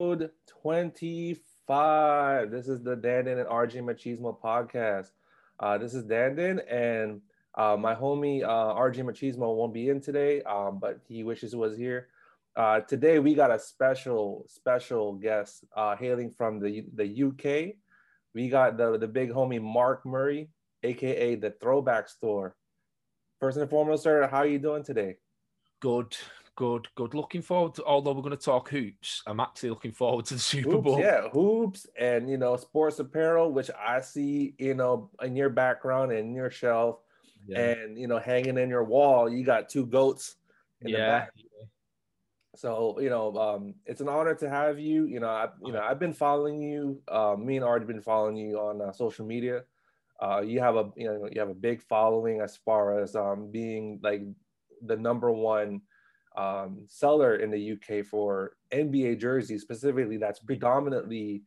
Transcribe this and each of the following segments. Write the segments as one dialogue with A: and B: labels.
A: episode 25. This is the Dandon and RJ Machismo podcast. Uh, this is Dandon, and uh, my homie uh, RJ Machismo won't be in today, um, but he wishes he was here. Uh, today we got a special, special guest uh, hailing from the the UK. We got the the big homie Mark Murray, aka the Throwback Store. First and foremost, sir, how are you doing today?
B: Good, good, good. Looking forward to, although we're going to talk hoops, I'm actually looking forward to the Super
A: hoops,
B: Bowl.
A: Yeah, hoops and you know sports apparel, which I see you know in your background and your shelf,
B: Yeah.
A: and you know hanging in your wall. You got two goats in the
B: yeah.
A: back. So you know, um, it's an honor to have you. You know, I you know I've been following you. Uh, me and Art have been following you on uh, social media. Uh, you have a you know you have a big following as far as um, being like the number one um, seller in the UK for NBA jerseys, specifically. That's predominantly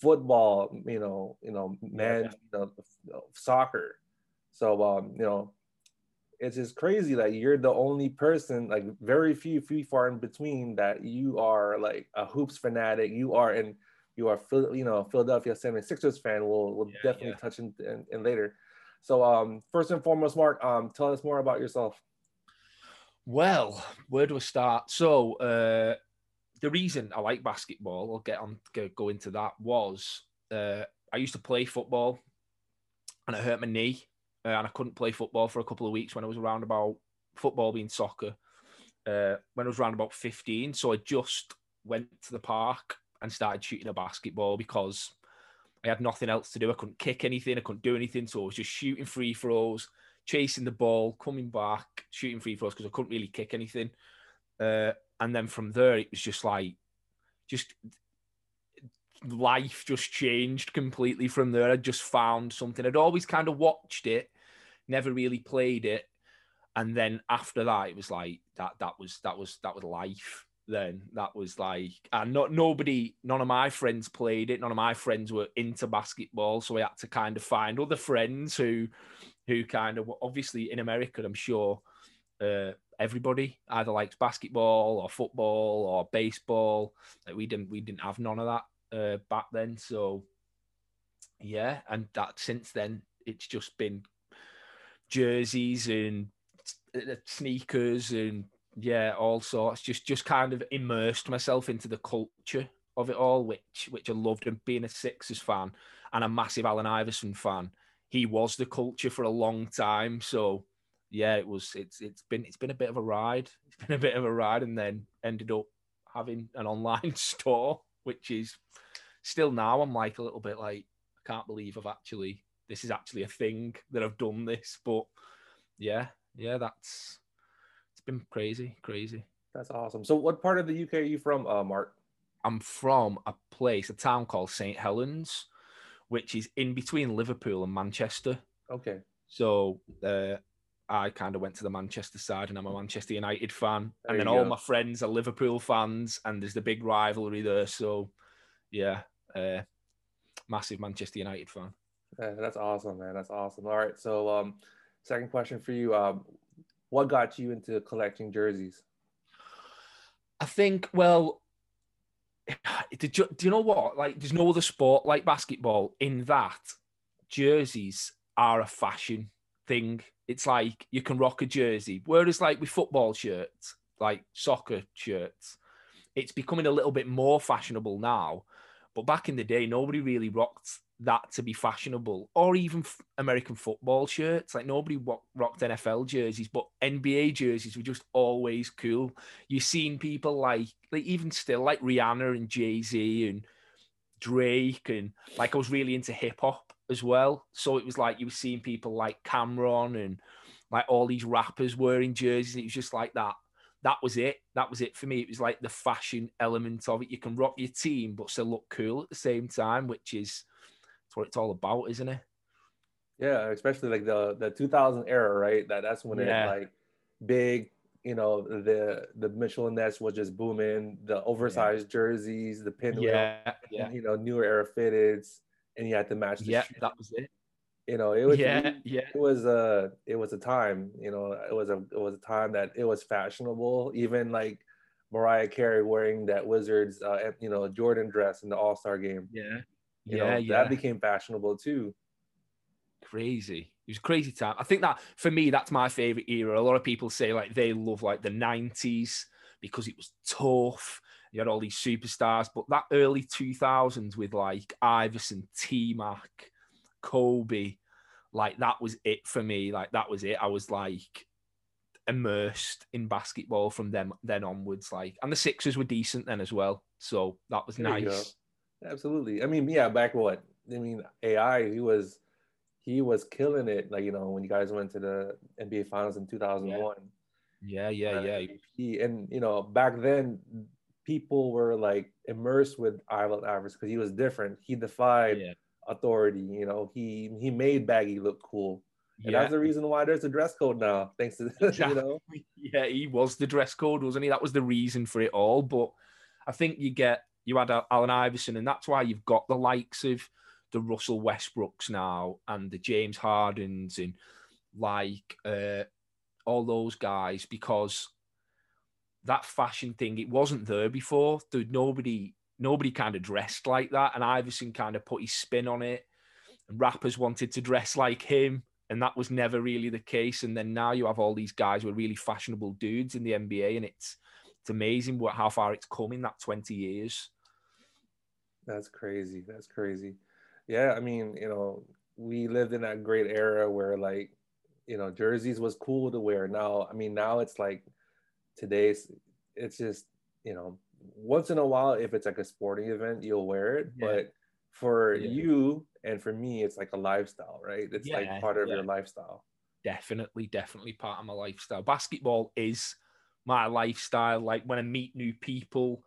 A: football. You know, you know, man, you know, soccer. So um, you know, it's just crazy that you're the only person, like very few, few far in between, that you are like a hoops fanatic. You are and you are, you know, Philadelphia 76ers fan. We'll, we'll
B: Yeah,
A: definitely
B: yeah.
A: touch in, in, in later. So um, first and foremost, Mark, um, tell us more about yourself.
B: Well, where do I start? So, uh, the reason I like basketball, I'll get on go, into that, was uh, I used to play football and I hurt my knee uh, and I couldn't play football for a couple of weeks when I was around about football being soccer. Uh, when I was around about 15. So I just went to the park and started shooting a basketball because I had nothing else to do. I couldn't kick anything, I couldn't do anything. So I was just shooting free throws, chasing the ball, coming back, shooting free throws because I couldn't really kick anything. Uh, and then from there, it was just like, just life just changed completely from there. I just found something. I'd always kind of watched it, never really played it. And then after that, it was like that. That was that was that was life. Then that was like, and not nobody, none of my friends played it. None of my friends were into basketball, so I had to kind of find other friends who, who kind of obviously in America, I'm sure, uh, everybody either likes basketball or football or baseball. Like we didn't, we didn't have none of that uh, back then. So yeah, and that since then it's just been jerseys and uh, sneakers and yeah, all sorts. Just just kind of immersed myself into the culture of it all, which which I loved. And being a Sixers fan and a massive Allen Iverson fan, he was the culture for a long time. So yeah, it was. It's it's been it's been a bit of a ride. It's been a bit of a ride, and then ended up having an online store, which is still now. I'm like a little bit like I can't believe I've actually this is actually a thing that I've done this. But yeah, yeah, that's it's been crazy, crazy.
A: That's awesome. So what part of the UK are you from, uh, Mark?
B: I'm from a place, a town called St Helens, which is in between Liverpool and Manchester.
A: Okay.
B: So uh, I kind of went to the Manchester side, and I'm a Manchester United fan.
A: There
B: and then all
A: go.
B: my friends are Liverpool fans, and there's the big rivalry there. So yeah, uh, massive Manchester United fan.
A: Yeah, that's awesome, man. That's awesome. All right. So um, second question for you. Um, what got you into collecting jerseys?
B: I think, well, do you, do you know what? Like, there's no other sport like basketball in that jerseys are a fashion thing. It's like you can rock a jersey. Whereas, like with football shirts, like soccer shirts, it's becoming a little bit more fashionable now. But back in the day, nobody really rocked that to be fashionable, or even f- American football shirts. Like nobody wa- rocked NFL jerseys, but NBA jerseys were just always cool. You've seen people like, like even still, like Rihanna and Jay Z and Drake, and like I was really into hip hop as well. So it was like you were seeing people like Cam'ron and like all these rappers wearing jerseys. It was just like that. That was it. That was it for me. It was like the fashion element of it. You can rock your team, but still look cool at the same time, which is that's what it's all about, isn't it?
A: Yeah, especially like the the 2000 era, right? That that's when
B: Yeah.
A: it like big, you know, the the Mitchell and Ness was just booming. The oversized jerseys, the pinwheel,
B: Yeah, yeah,
A: you know, New Era fitteds, and you had to match the
B: yeah.
A: shoe.
B: That was it.
A: You know, it was
B: Yeah, yeah.
A: it was a it was a time. You know, it was a it was a time that it was fashionable. Even like Mariah Carey wearing that Wizards, uh, you know, Jordan dress in the All Star game.
B: Yeah,
A: You
B: yeah,
A: know,
B: yeah.
A: that became fashionable too.
B: crazy. It was a crazy time. I think that for me, that's my favorite era. A lot of people say like they love like the 90s because it was tough. You had all these superstars, but that early 2000s with like Iverson, T Mac, Kobe, like that was it for me. Like that was it. I was like immersed in basketball from them then onwards. Like, and the Sixers were decent then as well. So that was
A: There
B: nice.
A: Absolutely. I mean, yeah, back what? I mean, AI, he was he was killing it. Like, you know, when you guys went to the NBA finals in 2001.
B: Yeah, yeah,
A: uh,
B: yeah.
A: MVP. And you know, back then people were like immersed with Allen Iverson because he was different. He defied
B: Yeah.
A: authority. You know, he he made Baggy look cool. And
B: yeah.
A: that's the reason why there's a dress code now, thanks to you know.
B: yeah, he was the dress code, wasn't he? That was the reason for it all. But I think you get you had Allen Iverson, and that's why you've got the likes of the Russell Westbrooks now and the James Hardens and like uh, all those guys because that fashion thing it wasn't there before. There nobody nobody kind of dressed like that, and Iverson kind of put his spin on it. And rappers wanted to dress like him, and that was never really the case. And then now you have all these guys who are really fashionable dudes in the NBA, and it's it's amazing what how far it's come in that twenty years.
A: That's crazy. That's crazy. Yeah, I mean, you know, we lived in that great era where like, you know, jerseys was cool to wear. Now, I mean, now it's like today's it's just, you know, once in a while if it's like a sporting event, you'll wear it,
B: Yeah.
A: but for
B: Yeah.
A: you and for me it's like a lifestyle, right? It's
B: Yeah,
A: like part of your lifestyle.
B: Definitely, definitely part of my lifestyle. Basketball is my lifestyle. Like when I meet new people,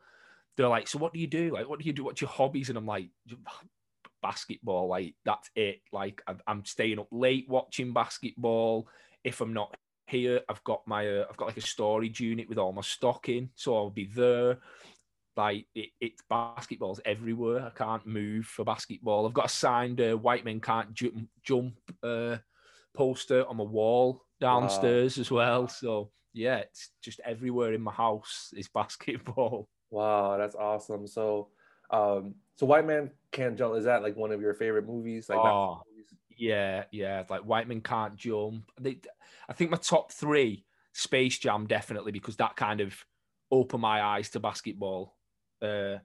B: they're like, "So what do you do? Like, what do you do? What's your hobbies?" And I'm like, "Basketball. Like that's it. Like I'm staying up late watching basketball. If I'm not here, I've got my uh, I've got like a storage unit with all my stock in, so I'll be there. Like it, it's basketball's everywhere. I can't move for basketball. I've got a signed uh, "White Men Can't Jump" jump uh, poster on my wall downstairs as well. So yeah, it's just everywhere in my house is basketball.
A: Wow, that's awesome. So um so White Man Can't Jump, is that like one of your favorite movies? Like
B: Oh.
A: movies?
B: Yeah, yeah. Like White Man Can't Jump. They, I think my top three, Space Jam definitely because that kind of opened my eyes to basketball. Uh,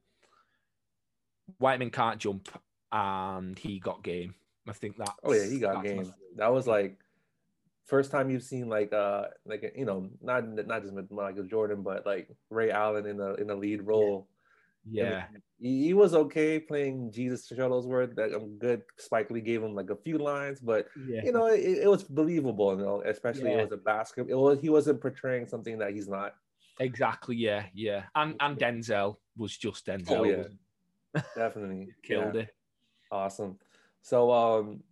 B: White Man Can't Jump and He Got Game. I think that.
A: Oh yeah, he got game. That was like first time you've seen like uh like you know not not just Michael Jordan but like Ray Allen in the in the lead role. I mean,
B: Yeah,
A: he, he was okay playing Jesus Shuttlesworth. That um, good. Spike Lee gave him like a few lines, but
B: yeah.
A: you know it, it was believable. You know, especially
B: Yeah.
A: it was a basketball. It was he wasn't portraying something that he's not.
B: Exactly. Yeah, yeah. And and Denzel was just Denzel.
A: Oh, yeah. Definitely?
B: Killed
A: Yeah.
B: it.
A: Awesome. So, um,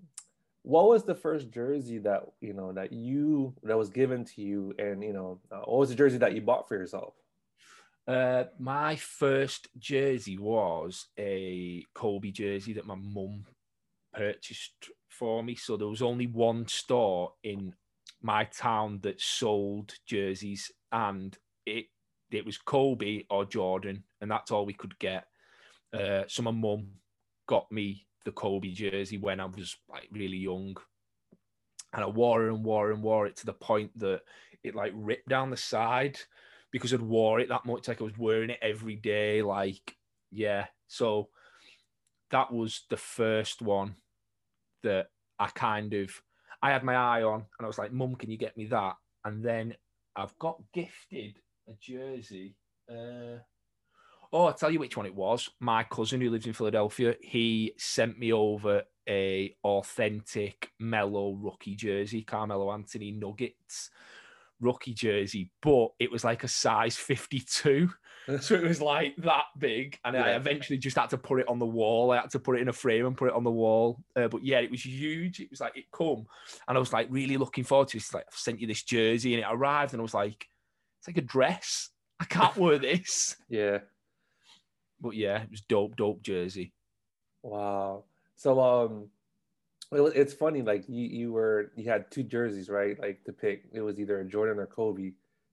A: what was the first jersey that you know that you that was given to you, and you know, uh, what was the jersey that you bought for yourself?
B: Uh, my first jersey was a Kobe jersey that my mum purchased for me. So there was only one store in my town that sold jerseys, and it it was Kobe or Jordan, and that's all we could get. Uh, so my mum got me the Kobe jersey when I was like really young, and I wore it and wore it and wore it to the point that it like ripped down the side because I'd wore it that much. Like I was wearing it every day. Like, yeah. So that was the first one that I kind of I had my eye on, and I was like, "Mum, can you get me that?" And then I've got gifted a jersey. Uh, oh, I'll tell you which one it was. My cousin who lives in Philadelphia, he sent me over a authentic Melo rookie jersey, Carmelo Anthony Nuggets rookie jersey, but it was like a size 52. So it was like that big. And I eventually just had to put it on the wall. I had to put it in a frame and put it on the wall. Uh, but yeah, it was huge. It was like, it come. And I was like really looking forward to it. It's like, I've sent you this jersey and it arrived. And I was like, it's like a dress. I can't wear this.
A: Yeah.
B: But yeah, it was dope, dope jersey.
A: Wow. So, um, it, it's funny. Like you, you were you had two jerseys, right? Like to pick. It was either a Jordan or Kobe.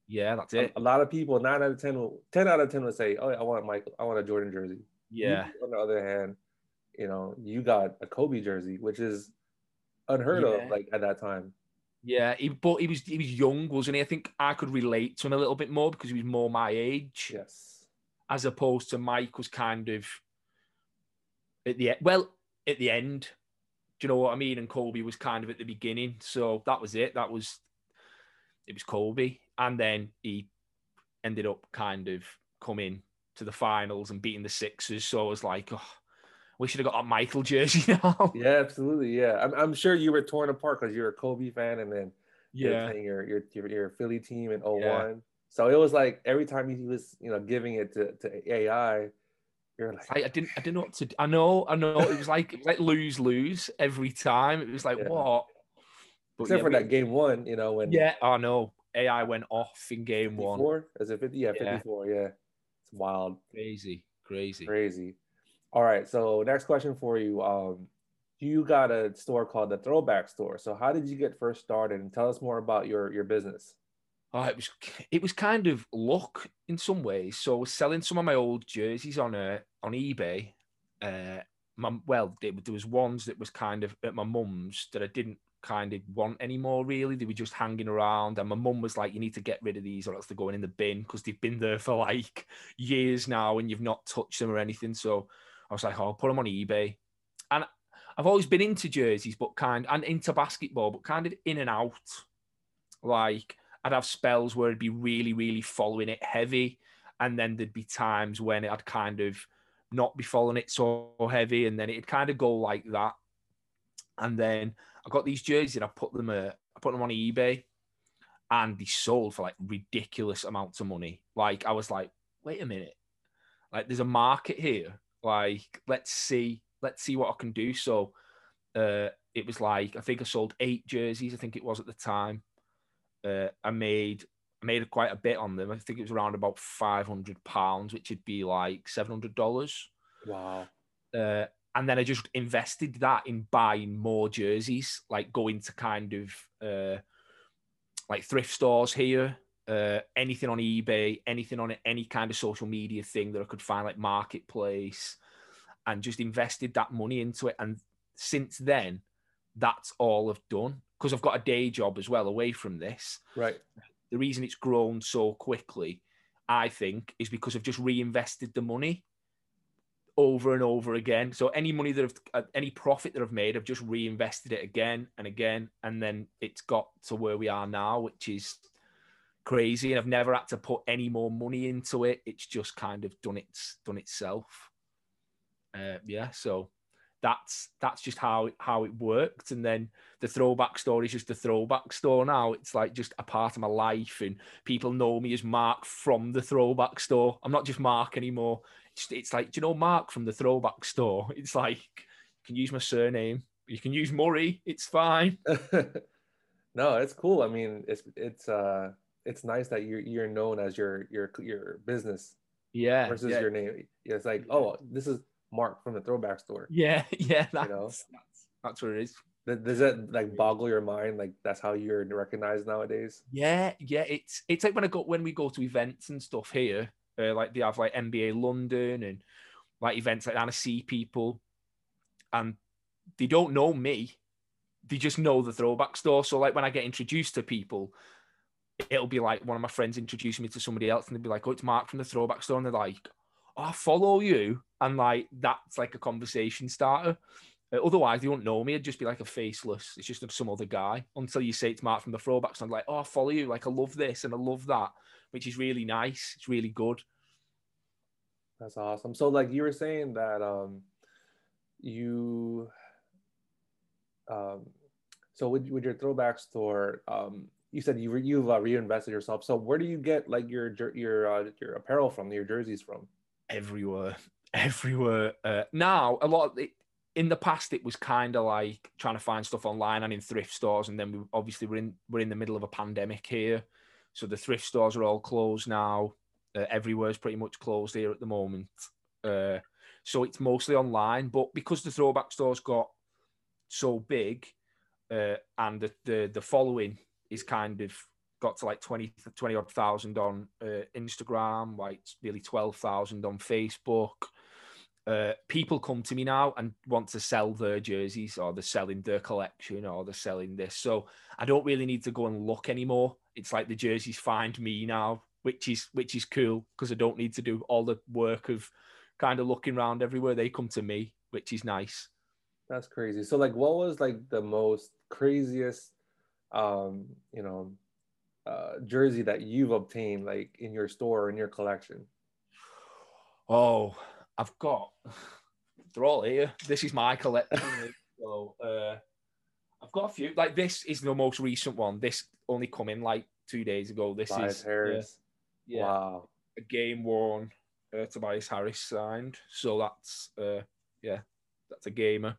B: Yeah, that's
A: A,
B: it.
A: a lot of people, nine out of ten, will, ten out of ten would say, "Oh, I want Michael. I want a Jordan jersey."
B: Yeah,
A: You, on the other hand, you know, you got a Kobe jersey, which is unheard
B: Yeah.
A: of, like at that time.
B: yeah. He, but he was he was young, wasn't he? I think I could relate to him a little bit more because he was more my age,
A: Yes.
B: As opposed to Mike was kind of at the well at the end. Do you know what I mean? And Kobe was kind of at the beginning, so that was it. That was it was Kobe, and then he ended up kind of coming to the finals and beating the Sixers. So I was like, oh, we should have got that Michael jersey now.
A: Yeah, absolutely. Yeah, I'm, I'm sure you were torn apart because you're a Kobe fan, and then you're
B: yeah,
A: playing your your your, your Philly team in 01. So it was like every time he was, you know, giving it to, to AI, you're like,
B: I, I didn't I didn't know what to. I know, I know. It was like it was like lose lose every time. It was like
A: Yeah.
B: what? But
A: except
B: yeah,
A: for
B: we-
A: that game one, you know, when
B: Yeah, I know. AI went off in game one.
A: 54, is it 50? Yeah,
B: Yeah.
A: 54. Yeah, it's wild.
B: Crazy, crazy.
A: Crazy. All right. So next question for you. Um, you got a store called the Throwback Store. So how did you get first started? And tell us more about your your business.
B: Oh, it was it was kind of luck in some ways. So selling some of my old jerseys on uh, on eBay. Uh, my, well, there, there was ones that was kind of at my mum's that I didn't kind of want anymore. Really, they were just hanging around, and my mum was like, "You need to get rid of these, or else they're going in the bin because they've been there for like years now, and you've not touched them or anything." So I was like, "Oh, I'll put them on eBay." And I've always been into jerseys, but kind and into basketball, but kind of in and out. Like I'd have spells where I'd be really, really following it heavy, and then there'd be times when I'd kind of not be following it so heavy, and then it'd kind of go like that. And then I got these jerseys, and I put them, uh, I put them on eBay, and they sold for like ridiculous amounts of money. Like I was like, wait a minute, like there's a market here. Like let's see, let's see what I can do. So uh, it was like I think I sold eight jerseys. I think it was at the time. Uh, I made I made quite a bit on them. I think it was around about five hundred pounds, which would be like seven hundred dollars.
A: Wow.
B: Uh, and then I just invested that in buying more jerseys, like going to kind of uh, like thrift stores here, uh, anything on eBay, anything on any kind of social media thing that I could find, like marketplace, and just invested that money into it. And since then, that's all I've done because I've got a day job as well away from this.
A: Right.
B: The reason it's grown so quickly, I think, is because I've just reinvested the money over and over again. So any money that I've, uh, any profit that I've made, I've just reinvested it again and again, and then it's got to where we are now, which is crazy. And I've never had to put any more money into it. It's just kind of done its done itself. Uh, yeah, so that's that's just how how it worked. And then the throwback store is just the throwback store now. It's like just a part of my life, and people know me as Mark from the throwback store. I'm not just Mark anymore. It's, it's like, do you know Mark from the throwback store? It's like you can use my surname. You can use Murray. It's fine.
A: no, it's cool. I mean, it's it's uh it's nice that you're you're known as your your your business
B: Yeah.
A: versus
B: yeah.
A: your name. It's like, oh, this is Mark from the throwback store.
B: Yeah, yeah, that's,
A: know?
B: that's that's what it is.
A: Does that like boggle your mind? Like that's how you're recognized nowadays?
B: Yeah, yeah. It's it's like when I go when we go to events and stuff here, uh, like they have like NBA London and like events like that. And I see people, and they don't know me. They just know the throwback store. So like when I get introduced to people, it'll be like one of my friends introducing me to somebody else, and they'll be like, "Oh, it's Mark from the throwback store," and they're like, "Oh, I follow you," and like that's like a conversation starter. Uh, otherwise, they won't know me. I'd just be like a faceless. It's just some other guy until you say it's Mark from the throwbacks. I'm like, oh, I follow you. Like, I love this and I love that, which is really nice. It's really good.
A: That's awesome. So like you were saying that um you um so with, with your throwback store um you said you re, you've uh, reinvested yourself. So where do you get like your your uh, your apparel from, your jerseys from?
B: Everywhere, everywhere. Uh, now, a lot of it, in the past, it was kind of like trying to find stuff online and in thrift stores. And then we obviously we're in we're in the middle of a pandemic here, so the thrift stores are all closed now. Uh, everywhere's pretty much closed here at the moment. Uh, so it's mostly online. But because the throwback stores got so big, uh, and the, the the following is kind of got to like 20, 20 odd thousand on uh, Instagram, like nearly 12,000 on Facebook. Uh, people come to me now and want to sell their jerseys or they're selling their collection or they're selling this. So I don't really need to go and look anymore. It's like the jerseys find me now, which is which is cool because I don't need to do all the work of kind of looking around everywhere. They come to me, which is nice.
A: That's crazy. So like what was like the most craziest um, you know, uh, jersey that you've obtained like in your store or in your collection?
B: Oh, I've got they're all here. This is my collection. so uh, I've got a few. Like this is the most recent one. This only come in like two days ago. This
A: Tobias
B: is
A: Harris.
B: Yeah,
A: Wow.
B: a game worn uh, Tobias Harris signed. So that's uh, yeah, that's a gamer.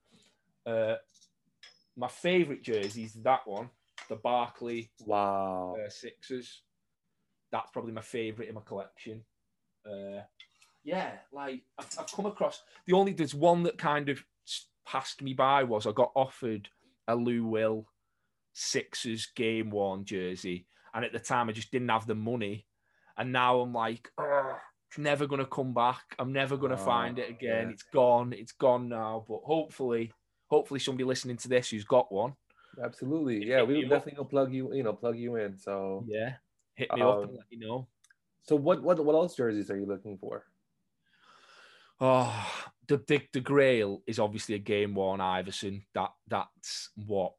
B: Uh, my favorite jersey is that one, the Barkley
A: Wow.
B: uh, Sixers. That's probably my favorite in my collection. Uh, yeah, like I've, I've come across the only there's one that kind of passed me by was I got offered a Lou Will Sixers game worn jersey, and at the time I just didn't have the money, and now I'm like, "Ugh, it's never gonna come back. I'm never gonna
A: Oh,
B: find it again.
A: yeah.
B: It's gone. It's gone now. But hopefully, hopefully somebody listening to this who's got one,
A: Absolutely. Yeah, we definitely gonna plug you, you know, plug you in. So
B: yeah, hit me up and
A: Um,
B: let me know.
A: so what what what else jerseys are you looking for?
B: Oh, the, the the Grail is obviously a game worn Iverson. That that's what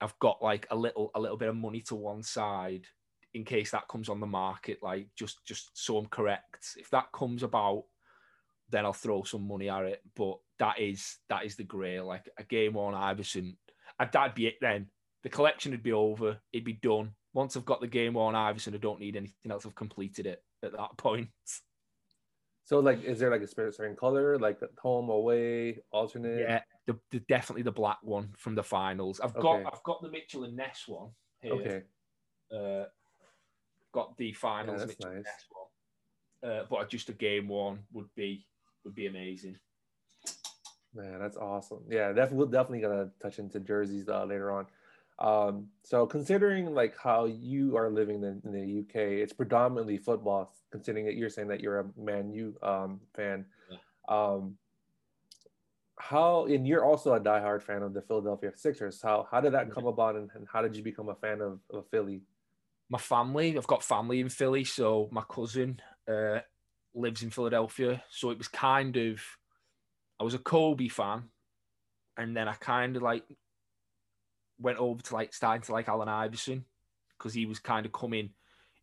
B: I've got like a little a little bit of money to one side in case that comes on the market. Like just just so I'm correct. If that comes about, then I'll throw some money at it. But that is that is the Grail. Like a game worn Iverson. And that'd be it then. The collection would be over. It'd be done. Once I've got the game worn Iverson, I don't need anything else. I've completed it at that point.
A: So like, is there like a certain certain color, like home, away, alternate?
B: Yeah, the, the definitely the black one from the finals. I've
A: Okay.
B: got I've got the Mitchell and Ness one here.
A: Okay.
B: Uh, got the finals
A: that's
B: Mitchell and
A: nice.
B: Ness one. Uh, but just a game one would be would be amazing.
A: Man, that's awesome. Yeah, definitely we're definitely gonna touch into jerseys uh, later on. Um, so considering like how you are living in, in the UK, it's predominantly football. Considering that you're saying that you're a Man U um, fan, um, how and you're also a diehard fan of the Philadelphia Sixers. How how did that come about, and, and how did you become a fan of, of Philly?
B: My family, I've got family in Philly, so my cousin uh, lives in Philadelphia. So it was kind of I was a Kobe fan, and then I kind of like went over to like starting to like Allen Iverson because he was kind of coming,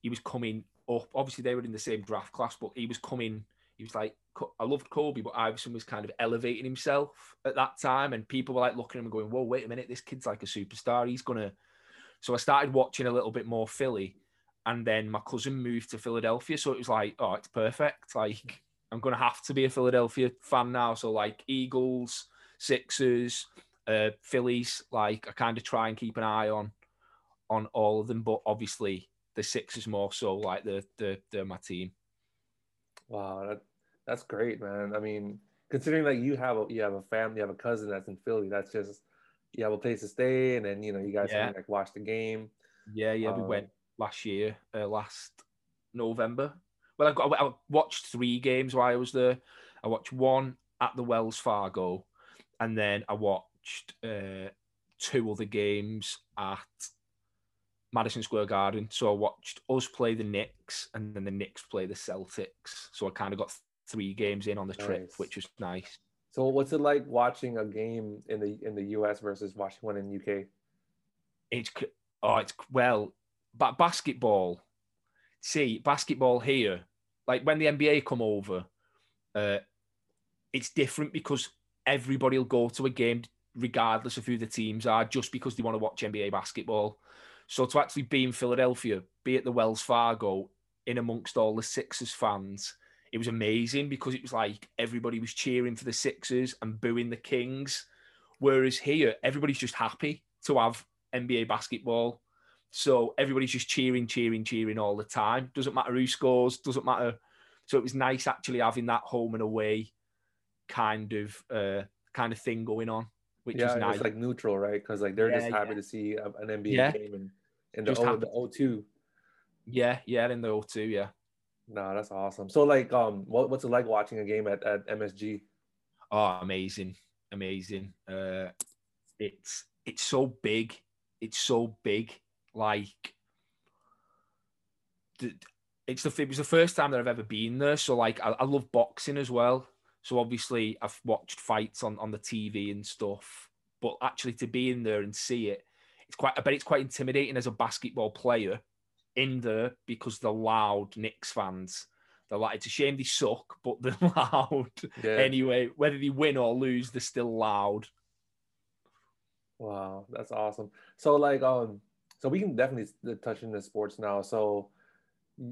B: he was coming up. Obviously, they were in the same draft class, but he was coming. He was like, I loved Kobe, but Iverson was kind of elevating himself at that time, and people were like looking at him and going, "Whoa, wait a minute, this kid's like a superstar. He's gonna." So I started watching a little bit more Philly, and then my cousin moved to Philadelphia, so it was like, "Oh, it's perfect. Like, I'm gonna have to be a Philadelphia fan now." So like Eagles, Sixers, uh, Phillies. Like I kind of try and keep an eye on on all of them, but obviously the Sixers more so. Like the the they're my team.
A: Wow, that, that's great, man. I mean, considering like you have a you have a family, you have a cousin that's in Philly. That's just you have a place to stay, and then you know you guys
B: Yeah.
A: can like watch the game.
B: Yeah, yeah, we
A: Um,
B: went last year, uh, last November. Well, I've got I watched three games while I was there. I watched one at the Wells Fargo, and then I watched uh, two other games at Madison Square Garden. So I watched us play the Knicks, and then the Knicks play the Celtics. So I kind of got three games in on the trip,
A: Nice.
B: which was nice.
A: So what's it like watching a game in the in the US versus watching one in UK?
B: it's oh it's well but basketball see basketball here like when the nba come over uh it's different because everybody will go to a game regardless of who the teams are just because they want to watch nba basketball so to actually be in philadelphia be at the wells fargo in amongst all the sixers fans it was amazing because it was like everybody was cheering for the sixers and booing the kings whereas here everybody's just happy to have NBA basketball. So everybody's just cheering, cheering, cheering all the time. Doesn't matter who scores, doesn't matter. So it was nice actually having that home and away kind of uh, kind of thing going on, which
A: yeah,
B: was nice.
A: it's like neutral, right? Because like they're just happy
B: yeah.
A: to see an NBA
B: Yeah.
A: game in in the o, the O2.
B: Yeah, yeah, in the O2, yeah.
A: No, that's awesome. So like, um, what, what's it like watching a game at, at MSG?
B: Oh, amazing, amazing. Uh, it's it's so big. It's so big. Like, it's the it was the first time that I've ever been there. So like, I, I love boxing as well. So obviously, I've watched fights on on the TV and stuff. But actually, to be in there and see it, it's quite. I bet it's quite intimidating as a basketball player in there because they're loud Knicks fans. They're like, it's a shame they suck, but they're loud. Yeah. Anyway, whether they win or lose, they're still loud.
A: Wow, that's awesome. So like, um, so we can definitely touch into sports now. So,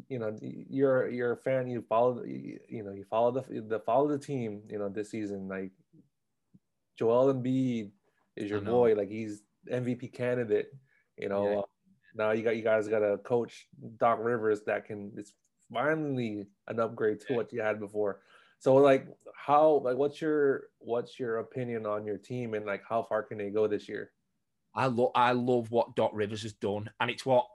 A: you know, you're you're a fan. You follow, you, know, you follow the the follow the team. You know, this season, like Joel Embiid is your boy. Like he's MVP candidate. You know, yeah. uh, now you got you guys got a coach Doc Rivers that can it's finally an upgrade to what you had before. So like how like what's your what's your opinion on your team and like how far can they go this year?
B: I love I love what Doc Rivers has done, and it's what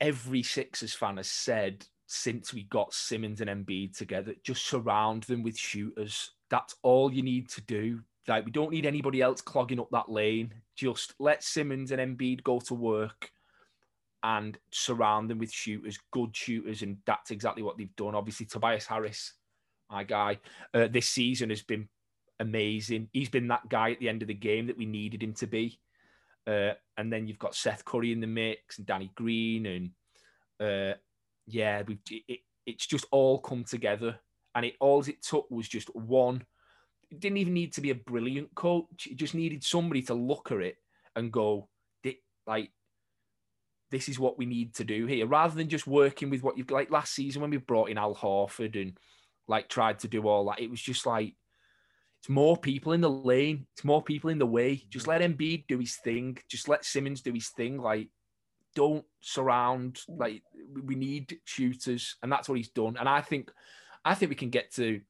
B: every Sixers fan has said since we got Simmons and Embiid together. Just surround them with shooters. That's all you need to do. Like we don't need anybody else clogging up that lane. Just let Simmons and Embiid go to work and surround them with shooters, good shooters, and that's exactly what they've done. Obviously, Tobias Harris, my guy, uh, this season has been amazing. He's been that guy at the end of the game that we needed him to be. Uh, and then you've got Seth Curry in the mix and Danny Green, and uh, yeah, we it, it's just all come together. And it all it took was just one. It didn't even need to be a brilliant coach. It just needed somebody to look at it and go, like this is what we need to do here, rather than just working with what you've like last season when we brought in Al Horford and like tried to do all that. It was just like it's more people in the lane, it's more people in the way. Just mm. let Embiid do his thing. Just let Simmons do his thing. Like, don't surround. Like, we need shooters, and that's what he's done. And I think, I think we can get to.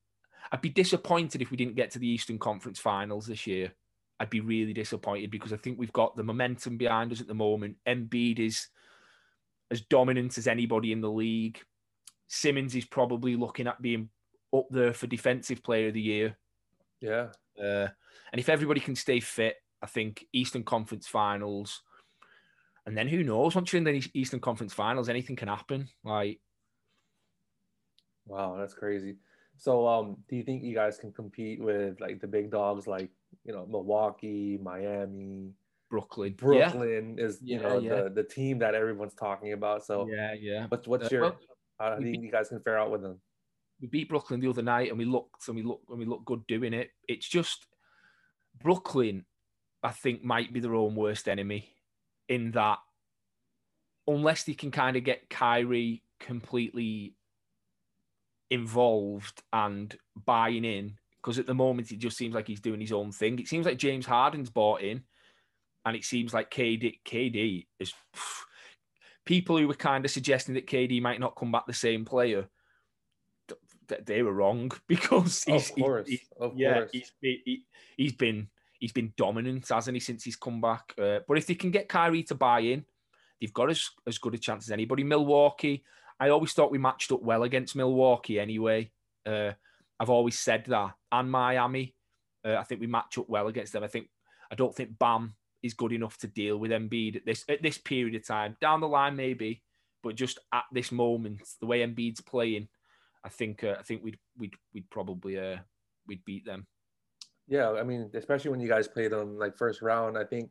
B: I'd be disappointed if we didn't get to the Eastern Conference Finals this year. I'd be really disappointed because I think we've got the momentum behind us at the moment. Embiid is as dominant as anybody in the league. Simmons is probably looking at being up there for defensive player of the year.
A: Yeah.
B: Uh, and if everybody can stay fit, I think Eastern Conference Finals, and then who knows? Once you're in the Eastern Conference Finals, anything can happen. Like,
A: wow, that's crazy. So, um, do you think you guys can compete with like the big dogs, like you know Milwaukee, Miami,
B: Brooklyn?
A: Brooklyn yeah. is you yeah, know yeah. the the team that everyone's talking about. So
B: yeah, yeah.
A: What's what's uh, your how do you think you guys can fare out with them?
B: We beat Brooklyn the other night, and we looked and we looked and we looked good doing it. It's just Brooklyn, I think, might be their own worst enemy in that unless they can kind of get Kyrie completely involved and buying in because at the moment it just seems like he's doing his own thing. It seems like James Harden's bought in, and it seems like KD KD is people who were kind of suggesting that KD might not come back the same player. They were wrong because he's,
A: of course,
B: he,
A: of
B: yeah,
A: course.
B: he's he, he's been he's been dominant, hasn't he, since he's come back? Uh, but if they can get Kyrie to buy in, they've got as, as good a chance as anybody. Milwaukee, I always thought we matched up well against Milwaukee anyway. Uh, I've always said that. And Miami, uh, I think we match up well against them. I think I don't think Bam is good enough to deal with Embiid at this at this period of time. Down the line, maybe, but just at this moment, the way Embiid's playing, I think uh, I think we'd we'd we'd probably uh, we'd beat them.
A: Yeah, I mean, especially when you guys played them like first round. I think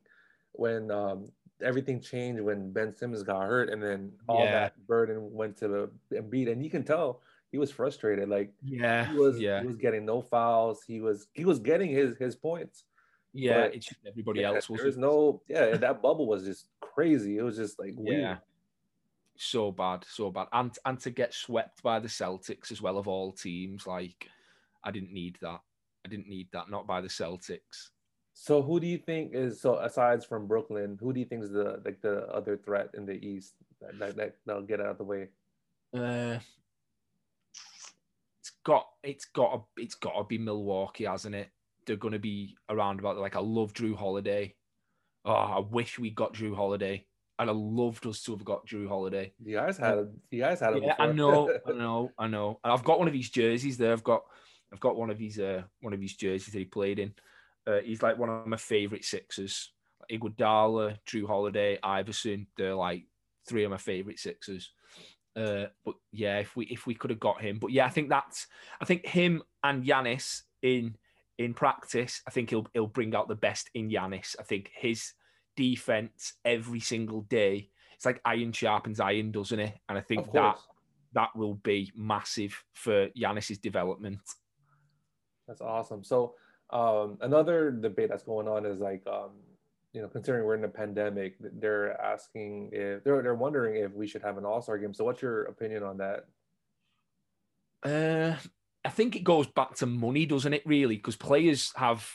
A: when um, everything changed when Ben Simmons got hurt, and then all yeah. that burden went to the Embiid, and you can tell he was frustrated. Like
B: yeah,
A: he was
B: yeah.
A: he was getting no fouls. He was he was getting his his points.
B: Yeah, but, everybody
A: yeah,
B: else was.
A: There's no yeah. That bubble was just crazy. It was just like weird.
B: So bad, so bad, and and to get swept by the Celtics as well of all teams, like I didn't need that. I didn't need that. Not by the Celtics.
A: So who do you think is so aside from Brooklyn? Who do you think is the like the other threat in the East that that, that will get out of the way?
B: Uh, it's got it's got to, it's got to be Milwaukee, hasn't it? They're going to be around about like I love Jrue Holiday. Oh, I wish we got Jrue Holiday. I'd have loved us to have got Jrue Holiday.
A: You guys had you guys had him.
B: Yeah, I know, I know, I know. I've got one of his jerseys there. I've got I've got one of his uh one of his jerseys that he played in. Uh, he's like one of my favorite Sixers. Iguodala, Jrue Holiday, Iverson. They're like three of my favorite Sixers. Uh, but yeah, if we if we could have got him, but yeah, I think that's I think him and Giannis in in practice, I think he'll he'll bring out the best in Giannis. I think his defense every single day, it's like iron sharpens iron, doesn't it? And I think that that will be massive for Giannis's development.
A: That's awesome. So um, another debate that's going on is like, um, you know, considering we're in a pandemic, they're asking if they're they're wondering if we should have an All Star game. So what's your opinion on that?
B: Uh, I think it goes back to money, doesn't it? Really, because players have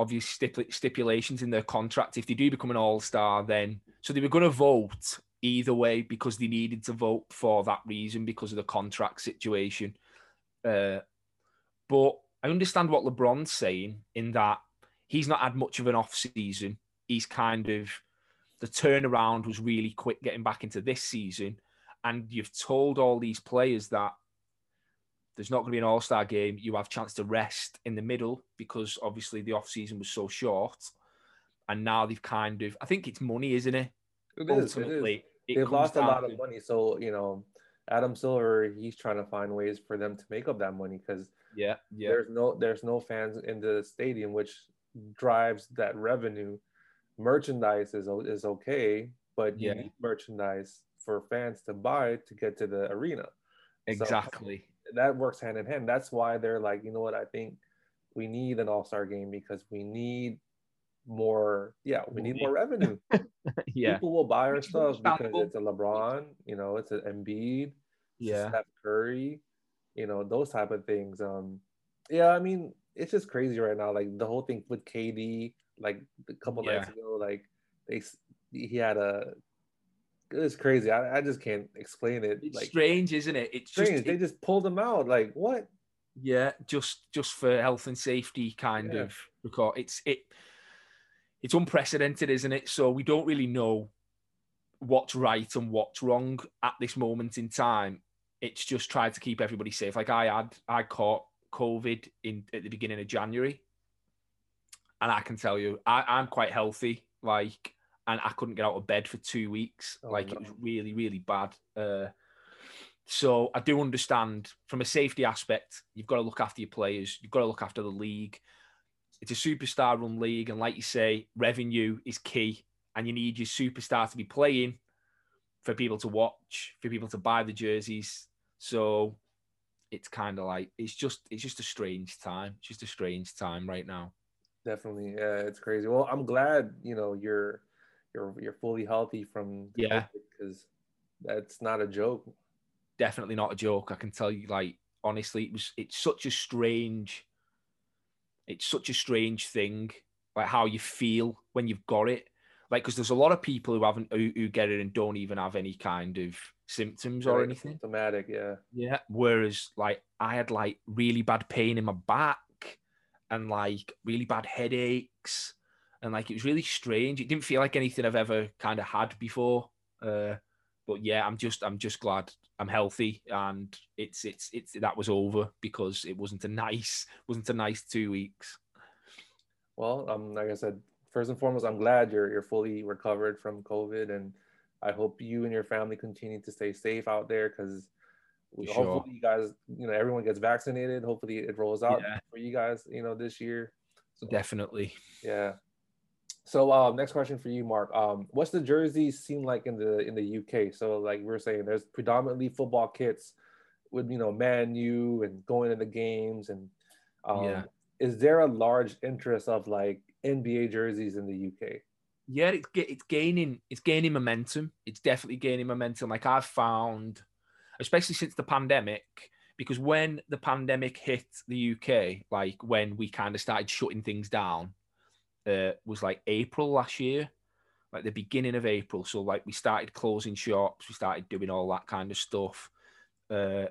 B: obvious stipul- stipulations in their contract. If they do become an All Star, then so they were going to vote either way because they needed to vote for that reason because of the contract situation. Uh, but I understand what LeBron's saying in that he's not had much of an off season. He's kind of the turnaround was really quick getting back into this season, and you've told all these players that there's not going to be an All Star game. You have chance to rest in the middle because obviously the off season was so short, and now they've kind of I think it's money, isn't it?
A: It is, it is.
B: Ultimately,
A: They've lost a lot of money, so you know, Adam Silver, he's trying to find ways for them to make up that money because
B: Yeah, yeah,
A: there's no there's no fans in the stadium, which drives that revenue. Merchandise is is okay, but you
B: Yeah.
A: need merchandise for fans to buy to get to the arena.
B: exactly.
A: That works hand in hand. That's why they're like, you know what? I think we need an All Star game because we need more. Yeah, we need more revenue.
B: yeah,
A: People will buy our stuff because it's a LeBron. You know, it's an Embiid. it's
B: yeah,
A: Steph Curry, you know, those type of things. Um, yeah, I mean, it's just crazy right now. Like the whole thing with KD, like a couple
B: Yeah.
A: nights ago, like they he had a. It's crazy. I, I just can't explain it.
B: it's
A: like
B: strange, isn't it? It's
A: strange.
B: just
A: they
B: it-
A: just pulled them out. Like what?
B: yeah, just just for health and safety, kind
A: Yeah.
B: of. record. it's it, it's unprecedented, isn't it? So we don't really know what's right and what's wrong at this moment in time. It's just tried to keep everybody safe. Like I had, I caught COVID in at the beginning of January, and I can tell you, I, I'm quite healthy. Like, and I couldn't get out of bed for two weeks.
A: Oh,
B: like
A: no.
B: it was really, really bad. Uh, so I do understand from a safety aspect, you've got to look after your players. You've got to look after the league. It's a superstar run league, and like you say, revenue is key, and you need your superstar to be playing for people to watch, for people to buy the jerseys. So it's kind of like it's just it's just a strange time. It's just a strange time right now.
A: Definitely, yeah, it's crazy. Well, I'm glad you know you're you're you're fully healthy from
B: Yeah.
A: because that's not a joke.
B: definitely not a joke. I can tell you, like honestly, it was. It's such a strange. It's such a strange thing, like how you feel when you've got it. Like, because there's a lot of people who haven't who, who get it and don't even have any kind of symptoms or anything.
A: Symptomatic, yeah.
B: Yeah. Whereas, like, I had like really bad pain in my back and like really bad headaches, and like it was really strange. It didn't feel like anything I've ever kind of had before. Uh, but yeah, I'm just I'm just glad I'm healthy and it's it's it's that was over because it wasn't a nice wasn't a nice two weeks.
A: Well, um, like I said, first and foremost, I'm glad you're you're fully recovered from COVID, and I hope you and your family continue to stay safe out there because
B: For
A: hopefully you guys, you know, everyone gets vaccinated. Hopefully it rolls out
B: Yeah.
A: for you guys, you know, this year. So,
B: Definitely.
A: yeah. So, um, next question for you, Mark. Um, what's the jersey scene like in the in the UK? So, like we were saying, there's predominantly football kits with you know Man U and going to the games, and um,
B: Yeah.
A: is there a large interest of like NBA jerseys in the UK?
B: yeah, it's it's gaining it's gaining momentum. It's definitely gaining momentum. Like I've found, especially since the pandemic, because when the pandemic hit the UK, like when we kind of started shutting things down, uh, was like April last year, like the beginning of April. So like we started closing shops, we started doing all that kind of stuff, uh,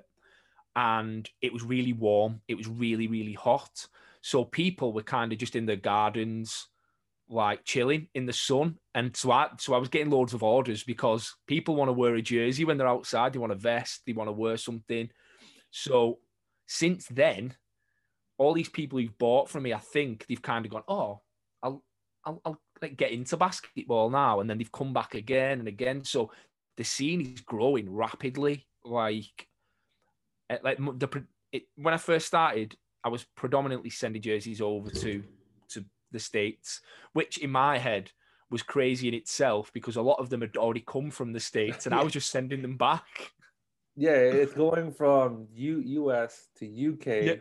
B: and it was really warm. It was really really hot. So people were kind of just in their gardens like chilling in the sun. And so I so I was getting loads of orders because people want to wear a jersey when they're outside. They want a vest, they want to wear something. So since then, all these people who've bought from me, I think they've kind of gone, oh, I'll I'll, I'll like get into basketball now, and then they've come back again and again. So the scene is growing rapidly. Like, eh, like the it, when I first started, I was predominantly sending jerseys over to to the states, which in my head was crazy in itself because a lot of them had already come from the states, and I was just sending them back.
A: Yeah, it's going from U US to UK. Yeah.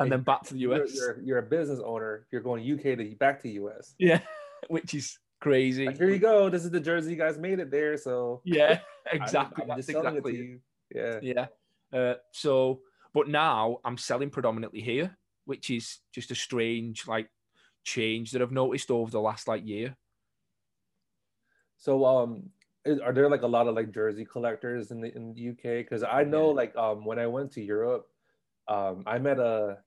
B: And, then back to the US.
A: You're, you're, you're, a business owner. You're going UK to back to US.
B: Yeah, which is crazy.
A: Like, here you go. This is the jersey. You guys made it there. So
B: yeah, exactly. I'm That's exactly.
A: Yeah.
B: Yeah. Uh, so, but now I'm selling predominantly here, which is just a strange like change that I've noticed over the last like year.
A: So, um, are there like a lot of like jersey collectors in the in the UK? Because I know like um when I went to Europe, um I met a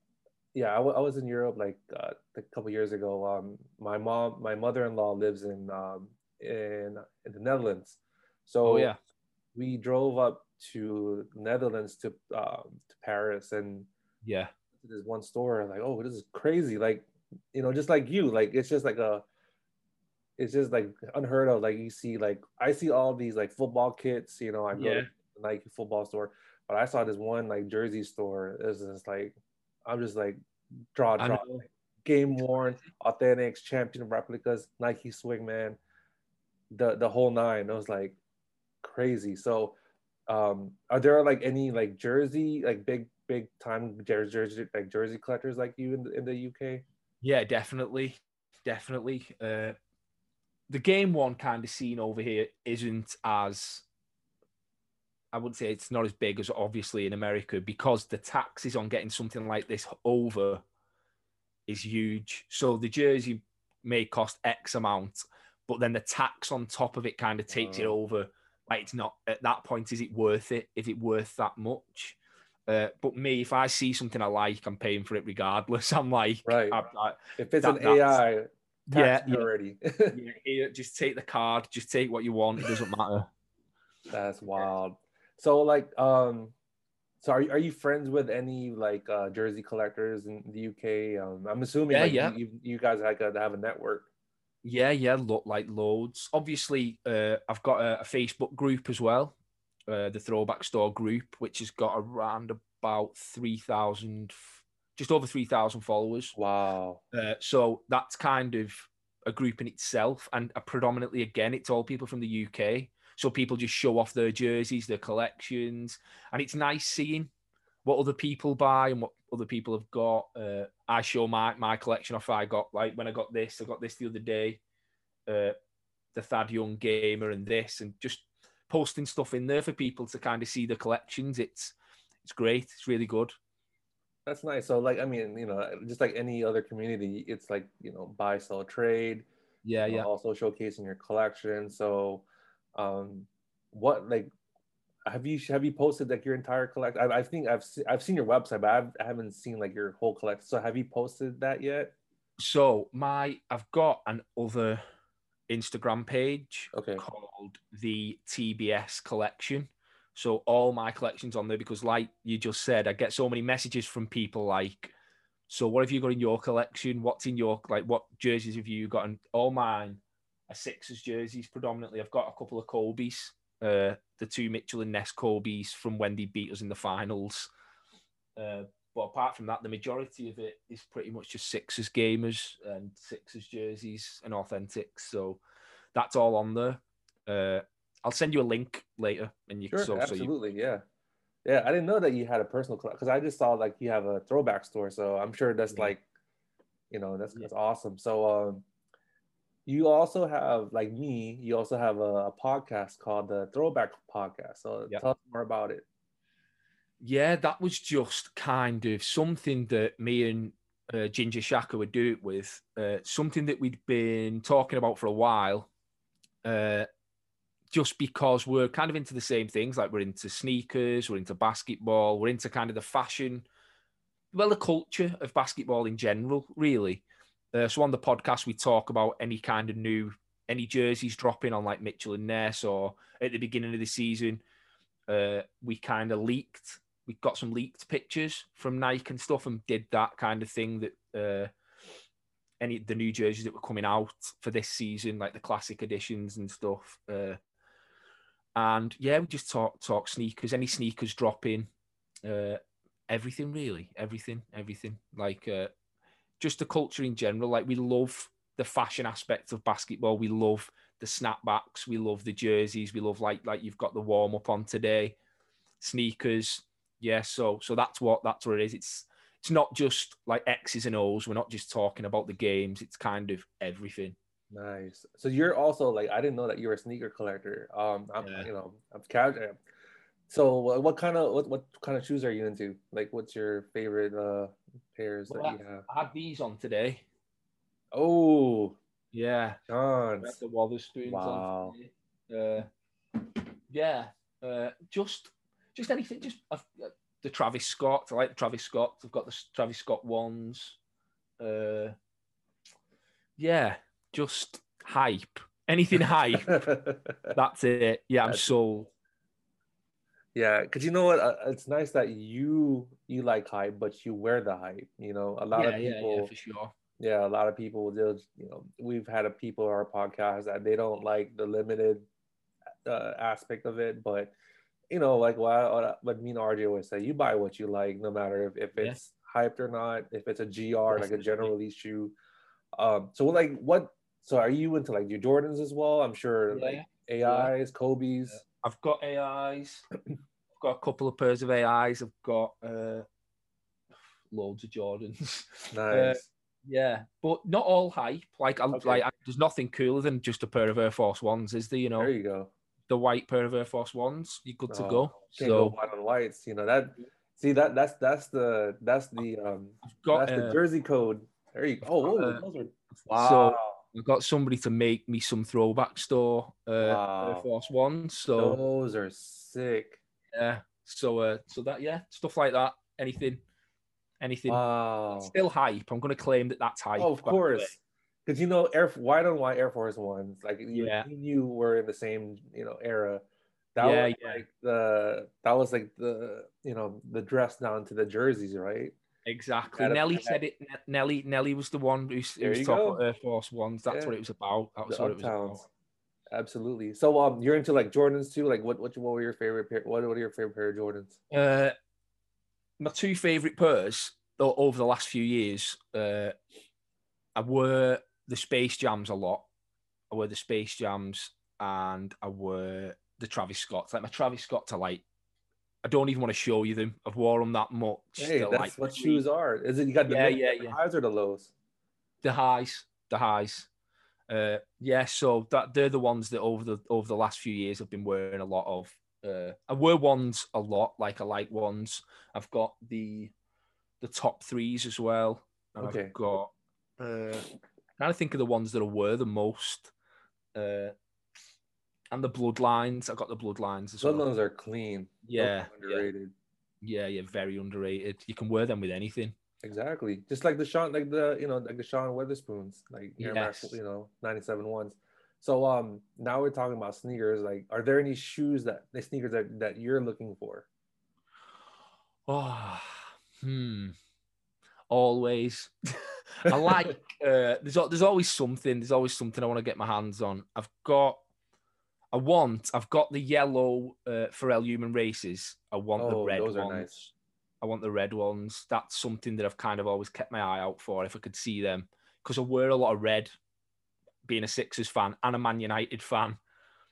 A: yeah I, w- I was in Europe like uh, a couple years ago. Um, my mom, my mother in law lives in um in in the Netherlands, so
B: oh, yeah,
A: we drove up to Netherlands to um to Paris and
B: yeah,
A: there's one store like oh this is crazy like you know just like you like it's just like a it's just like unheard of. Like you see, like I see all these like football kits. You know, I go yeah. to the Nike football store, but I saw this one like jersey store. It's just like I'm just like draw draw game worn, authentics, champion replicas, Nike Swingman, the the whole nine. It was like crazy. So, um, are there like any like jersey like big big time jersey like jersey collectors like you in the, in the UK?
B: Yeah, definitely, definitely. Uh, the game one kind of scene over here isn't as I wouldn't say it's not as big as obviously in America because the taxes on getting something like this over is huge. So the jersey may cost X amount, but then the tax on top of it kind of takes it oh. over. Like it's not at that point, is it worth it? Is it worth that much? Uh, but me, if I see something I like, I'm paying for it regardless. I'm like,
A: right. I, I, if it's that, an AI
B: yeah,
A: yeah, already.
B: yeah, just take the card. Just take what you want. It doesn't matter.
A: That's wild. So like, um, so are, are you friends with any like uh, jersey collectors in the UK? Um, I'm assuming
B: yeah,
A: like,
B: yeah.
A: You, you guys have, have a network.
B: Yeah, yeah, look like loads. Obviously, uh, I've got a, a, Facebook group as well, uh, the Throwback Store group, which has got around about three thousand just over 3,000 followers.
A: Wow.
B: Uh, so that's kind of a group in itself. And predominantly, again, it's all people from the UK. So people just show off their jerseys, their collections. And it's nice seeing what other people buy and what other people have got. Uh, I show my, my collection off. I got, like, when I got this, I got this the other day, uh, the Thad Young Gamer and this, and just posting stuff in there for people to kind of see the collections. It's, it's great. It's really good.
A: That's nice. So like I mean, you know, just like any other community, it's like, you know, buy, sell, trade.
B: Yeah, yeah.
A: Also showcasing your collection. So um what like have you have you posted like your entire collect? I, I think I've se- I've seen your website, but I've, I haven't seen like your whole collection. So have you posted that yet?
B: So my I've got an other Instagram page
A: okay.
B: called the TBS Collection. So all my collections on there because, like you just said, I get so many messages from people like, "So what have you got in your collection? What's in your like? What jerseys have you got?" And all mine are Sixers jerseys predominantly. I've got a couple of Kobe's, uh, the two Mitchell and Ness Kobe's from when they beat us in the finals. Uh, but apart from that, the majority of it is pretty much just Sixers gamers and Sixers jerseys and authentics. So that's all on there. Uh, I'll send you a link later, and you
A: sure, so, absolutely, so you... yeah, yeah. I didn't know that you had a personal club because I just saw like you have a throwback store, so I'm sure that's yeah. like, you know, that's that's awesome. So, um, you also have like me, you also have a, a podcast called the Throwback Podcast. So yep. tell us more about it.
B: Yeah, that was just kind of something that me and uh, Ginger Shaka would do it with, uh, something that we'd been talking about for a while. Uh, just because we're kind of into the same things. Like we're into sneakers, we're into basketball, we're into kind of the fashion, well, the culture of basketball in general, really. Uh, so on the podcast, we talk about any kind of new any jerseys dropping on like Mitchell and Ness or at the beginning of the season. Uh, we kind of leaked. We got some leaked pictures from Nike and stuff, and did that kind of thing that uh, any the new jerseys that were coming out for this season, like the classic editions and stuff. Uh, and yeah, we just talk talk sneakers, any sneakers dropping, uh, everything really, everything, everything. Like uh, just the culture in general. Like we love the fashion aspect of basketball. We love the snapbacks. We love the jerseys. We love like like you've got the warm up on today, sneakers. Yeah, so so that's what that's what it is. It's it's not just like X's and O's. We're not just talking about the games. It's kind of everything.
A: Nice. So you're also like I didn't know that you're a sneaker collector. Um, I'm yeah. you know I'm casual. So what kind of what, what kind of shoes are you into? Like, what's your favorite uh pairs well, that you have?
B: I have these on today.
A: Oh,
B: yeah,
A: John.
B: The Wotherspoons wow. on. Uh, yeah, uh, just just anything. Just uh, the Travis Scott. I like the Travis Scott. I've got the Travis Scott ones. Uh, yeah, just hype. Anything hype. That's it. Yeah, I'm sold.
A: Yeah, because you know what? Uh, it's nice that you you like hype, but you wear the hype. You know, a lot
B: yeah,
A: of people.
B: Yeah, yeah, for sure
A: yeah, a lot of people They'll, just, you know, we've had a people on our podcast that they don't like the limited uh, aspect of it, but you know, like what what me and RJ always say, you buy what you like, no matter if, if it's yeah. hyped or not, if it's a GR, like a general release shoe. Um, so like what so are you into like your Jordans as well? I'm sure yeah. like AIs. Kobe's.
B: I've got AIs. I've got a couple of pairs of AIs. I've got uh loads of Jordans.
A: Nice. Uh,
B: yeah, but not all hype. Like, I, okay. like I, there's nothing cooler than just a pair of Air Force Ones, is there? You know,
A: there you go.
B: The white pair of Air Force Ones, you're good oh, to go.
A: so go white on whites, you know that. See that that's that's the that's the um got, that's the uh, jersey code. There you go. Oh, whoa, uh, those are,
B: wow. So I've got somebody to make me some throwback store uh, wow. Air Force Ones. So
A: those are sick.
B: Yeah. So uh, so that yeah, stuff like that. Anything anything.
A: Wow.
B: Still hype. I'm to claim that that's hype.
A: Oh, of course. Because you know, Air white on white Air Force Ones, like you, yeah. you were in the same you know era. That yeah, was yeah. like the that was like the you know the dress down to the jerseys, right?
B: Exactly. Nelly said it. Nelly Nelly was the one who, who was top Air Force Ones. That's yeah. what it was about. That was the what it was about.
A: Absolutely. So um, you're into like Jordans too. Like, what what what were your favorite pair? What what are your favorite pair of Jordans?
B: Uh, my two favourite pairs over the last few years, uh, I wear the Space Jams a lot. I wear the Space Jams and I wear the Travis Scotts. Like my Travis Scott to like, I don't even want to show you them. I've worn them that much.
A: Hey, that's like, what shoes are. Is it you got the, yeah, yeah, the yeah. highs or the lows?
B: The highs, the highs. Uh, yeah, so that they're the ones that over the over the last few years I've been wearing a lot of. Uh, I wear ones a lot, like I like ones. I've got the the top threes as well. Okay. I've got uh, trying to think of the ones that I wear the most. Uh, and the bloodlines. I got the bloodlines as
A: well. bloodlines are clean.
B: Yeah. Underrated. Yeah. yeah, yeah, very underrated. You can wear them with anything.
A: Exactly. Just like the Sean like the you know, like the Sean Wotherspoons, like Air yes. Max, you know, 97 ones. So um now we're talking about sneakers. Like, are there any shoes that the sneakers that, that you're looking for?
B: Oh, hmm. Always. I like. uh, there's there's always something. There's always something I want to get my hands on. I've got. I want. I've got the yellow uh, Pharrell Human Races. I want oh, the red ones. Nice. I want the red ones. That's something that I've kind of always kept my eye out for. If I could see them, because I wear a lot of red being a Sixers fan and a Man United fan.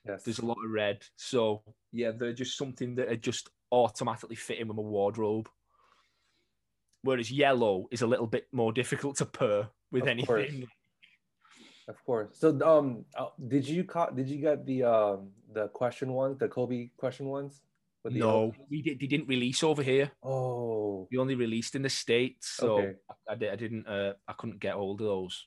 B: Yes. There's a lot of red. So yeah, they're just something that are just automatically fit in with my wardrobe. Whereas yellow is a little bit more difficult to pair with of anything.
A: Course. Of course. So um uh, did you caught did you get the um the question ones, the Kobe question ones?
B: no, we did, they didn't release over here.
A: Oh,
B: we only released in the states, so okay. I, I, I didn't, uh, I couldn't get hold of those.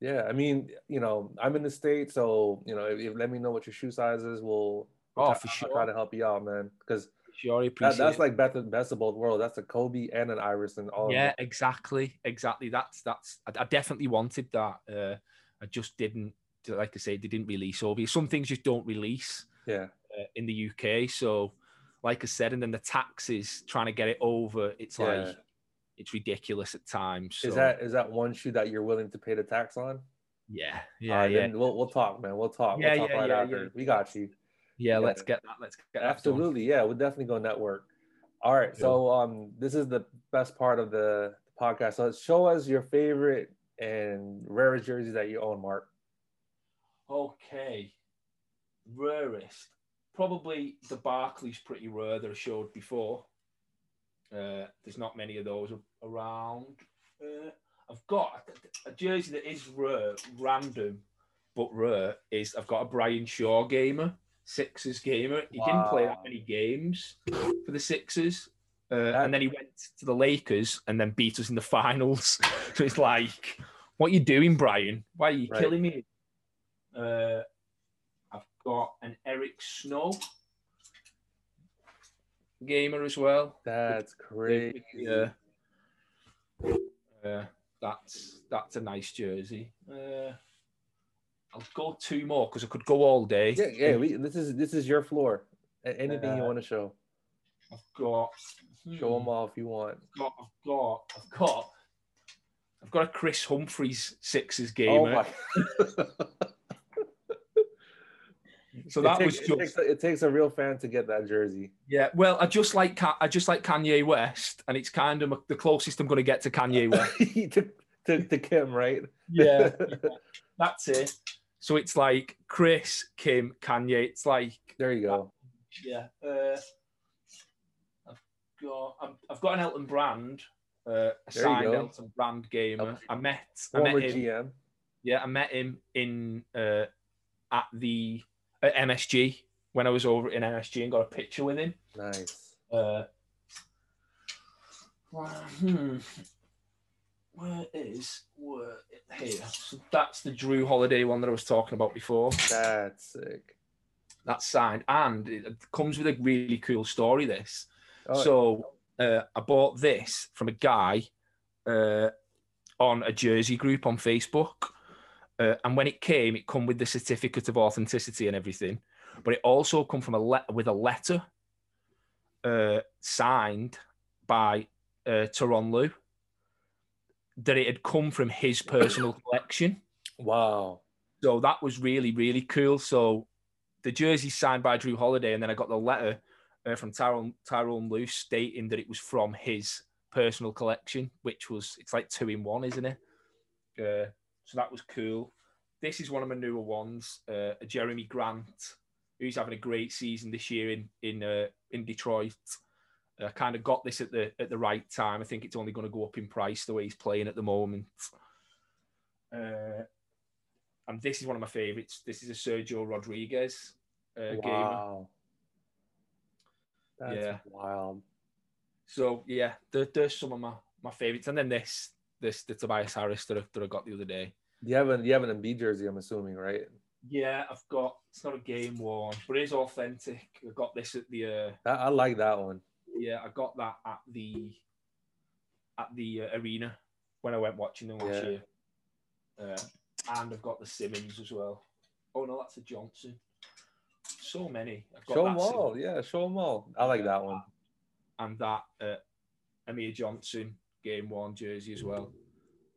A: Yeah, I mean, you know, I'm in the states, so you know, if, if let me know what your shoe size is, we'll,
B: we'll
A: oh
B: try, for sure
A: I'll try to help you out, man. Because
B: Sure,
A: That, that's
B: it.
A: like best, best of both worlds. That's a Kobe and an Iverson. All of
B: yeah, exactly, exactly. That's that's. I, I definitely wanted that. Uh, I just didn't. Like I say, they didn't release over here. Some things just don't release
A: yeah.
B: uh, in the UK. So, like I said, and then the taxes trying to get it over. It's
A: Yeah.
B: like it's ridiculous at times. So,
A: Is that is that one shoe that you're willing to pay the tax on?
B: yeah, yeah,
A: right,
B: yeah,
A: we'll we'll talk, man. We'll talk.
B: Yeah,
A: we'll talk
B: yeah,
A: right
B: yeah,
A: after.
B: yeah.
A: We got you.
B: yeah?
A: yeah.
B: Let's get that. Let's get that.
A: Absolutely, yeah. We'll definitely go network. All right, so um, this is the best part of the podcast. So show us your favorite and rarest jerseys that you own, Mark.
B: Okay. Rarest. Probably the Barclays pretty rare that I showed before. Uh, there's not many of those around. Uh, I've got a, jersey that is rare, random, but rare. Is I've got a Brian Shaw gamer, Sixers gamer. He didn't play that many games for the Sixers, uh, and then he went to the Lakers and then beat us in the finals. so it's like, what are you doing, Brian? Why are you
A: Right.
B: killing me? Uh, I've got an Eric Snow gamer as well.
A: That's crazy.
B: Yeah. Uh, that's that's a nice jersey. Uh, I'll go two more because I could go all day.
A: Yeah, yeah. We, this is this is your floor. Anything you
B: Uh,
A: want to show,
B: I've got
A: show them
B: hmm,
A: all if you want.
B: I've got I've got I've got I've got a Kris Humphries Sixers
A: Oh
B: gamer.
A: my!
B: so that
A: it
B: was
A: takes,
B: just
A: it, takes a, it takes a real fan to get that jersey.
B: yeah. Well, I just like I just like Kanye West, and it's kind of the closest I'm going to get to Kanye West.
A: to, to, to Kim, right?
B: yeah, yeah, that's it. So it's like Kris, Kim, Kanye. It's like
A: There you go.
B: yeah. Uh, I've got I'm, I've got an Elton Brand, uh, a signed. Elton Brand gamer. I met I met him.
A: GM.
B: Yeah, I met him in uh, at the at MSG when I was over in MSG and got a picture with him.
A: Nice.
B: Uh, hmm. Where is where here? So that's the Jrue Holiday one that I was talking about before.
A: That's sick.
B: That's signed, and it comes with a really cool story. This,
A: Oh,
B: so uh, I bought this from a guy uh, on a jersey group on Facebook, uh, and when it came, it come with the certificate of authenticity and everything, but it also come from a le- with a letter uh, signed by uh, Tyronn Lue that it had come from his personal collection.
A: wow.
B: So that was really, really cool. So the jersey signed by Jrue Holiday, and then I got the letter uh, from Tyronn Tyronn Lue stating that it was from his personal collection, which was it's like two in one, isn't it? Uh, so that was cool. This is one of my newer ones. Uh, Jerami Grant, who's having a great season this year in in uh, in Detroit. I kind of got this at the at the right time. I think it's only going to go up in price the way he's playing at the moment. Uh, and this is one of my favorites. This is a Sergio Rodriguez uh,
A: wow. That's
B: Yeah.
A: wild.
B: So yeah, there, there's some of my, my favorites, and then this this the Tobias Harris that I, that I got the other day.
A: You have an you have an Embiid jersey, I'm assuming, right?
B: Yeah, I've got. It's not a game worn, but it is authentic. I got this at the. Uh,
A: I, I like that one.
B: yeah, I got that at the at the uh, arena when I went watching them last
A: Yeah.
B: year. Uh, and I've got the Simmons as well. Oh no, that's a Johnson. So many. I've got
A: Show
B: that
A: them all. Yeah, show them all. I like that one.
B: and that uh, Amir Johnson game worn jersey as well.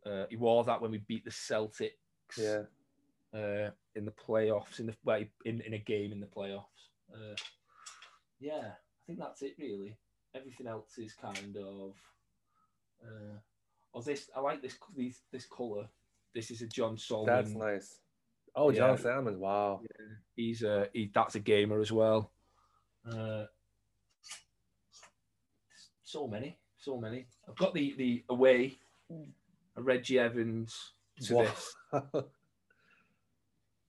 B: Uh, he wore that when we beat the Celtics.
A: Yeah.
B: uh, in the playoffs, in the well, in, in a game in the playoffs. Uh, yeah, I think that's it really. Everything else is kind of. Uh, oh, this I like this this this color. This is a John Salmons.
A: That's nice. Oh, John
B: Yeah.
A: Salmons. Wow.
B: He's a he, that's a gamer as well. Uh, so many, so many. I've got the the away, a Reggie Evans to
A: Wow.
B: this.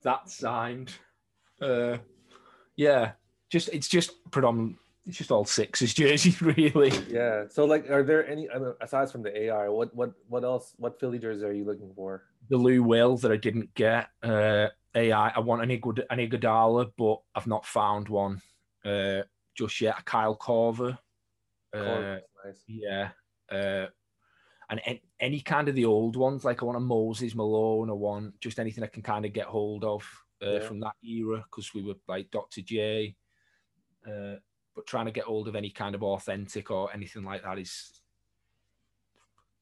B: That's signed. Uh, yeah, just it's just predominant. It's just all sixes jerseys, really.
A: yeah. So, like, are there any I mean, aside from the AI? What what what else? What Philly jersey are you looking for?
B: The Lou Will that I didn't get. Uh, AI. I want an Igud- an Iguodala, but I've not found one. Uh, just yet. A Kyle Korver. Uh,
A: nice.
B: yeah. Uh, and an- any kind of the old ones, like I want a Moses Malone, I want just anything I can kind of get hold of uh,
A: Yeah.
B: from that era because we were like Dr. J. Uh, but trying to get hold of any kind of authentic or anything like that is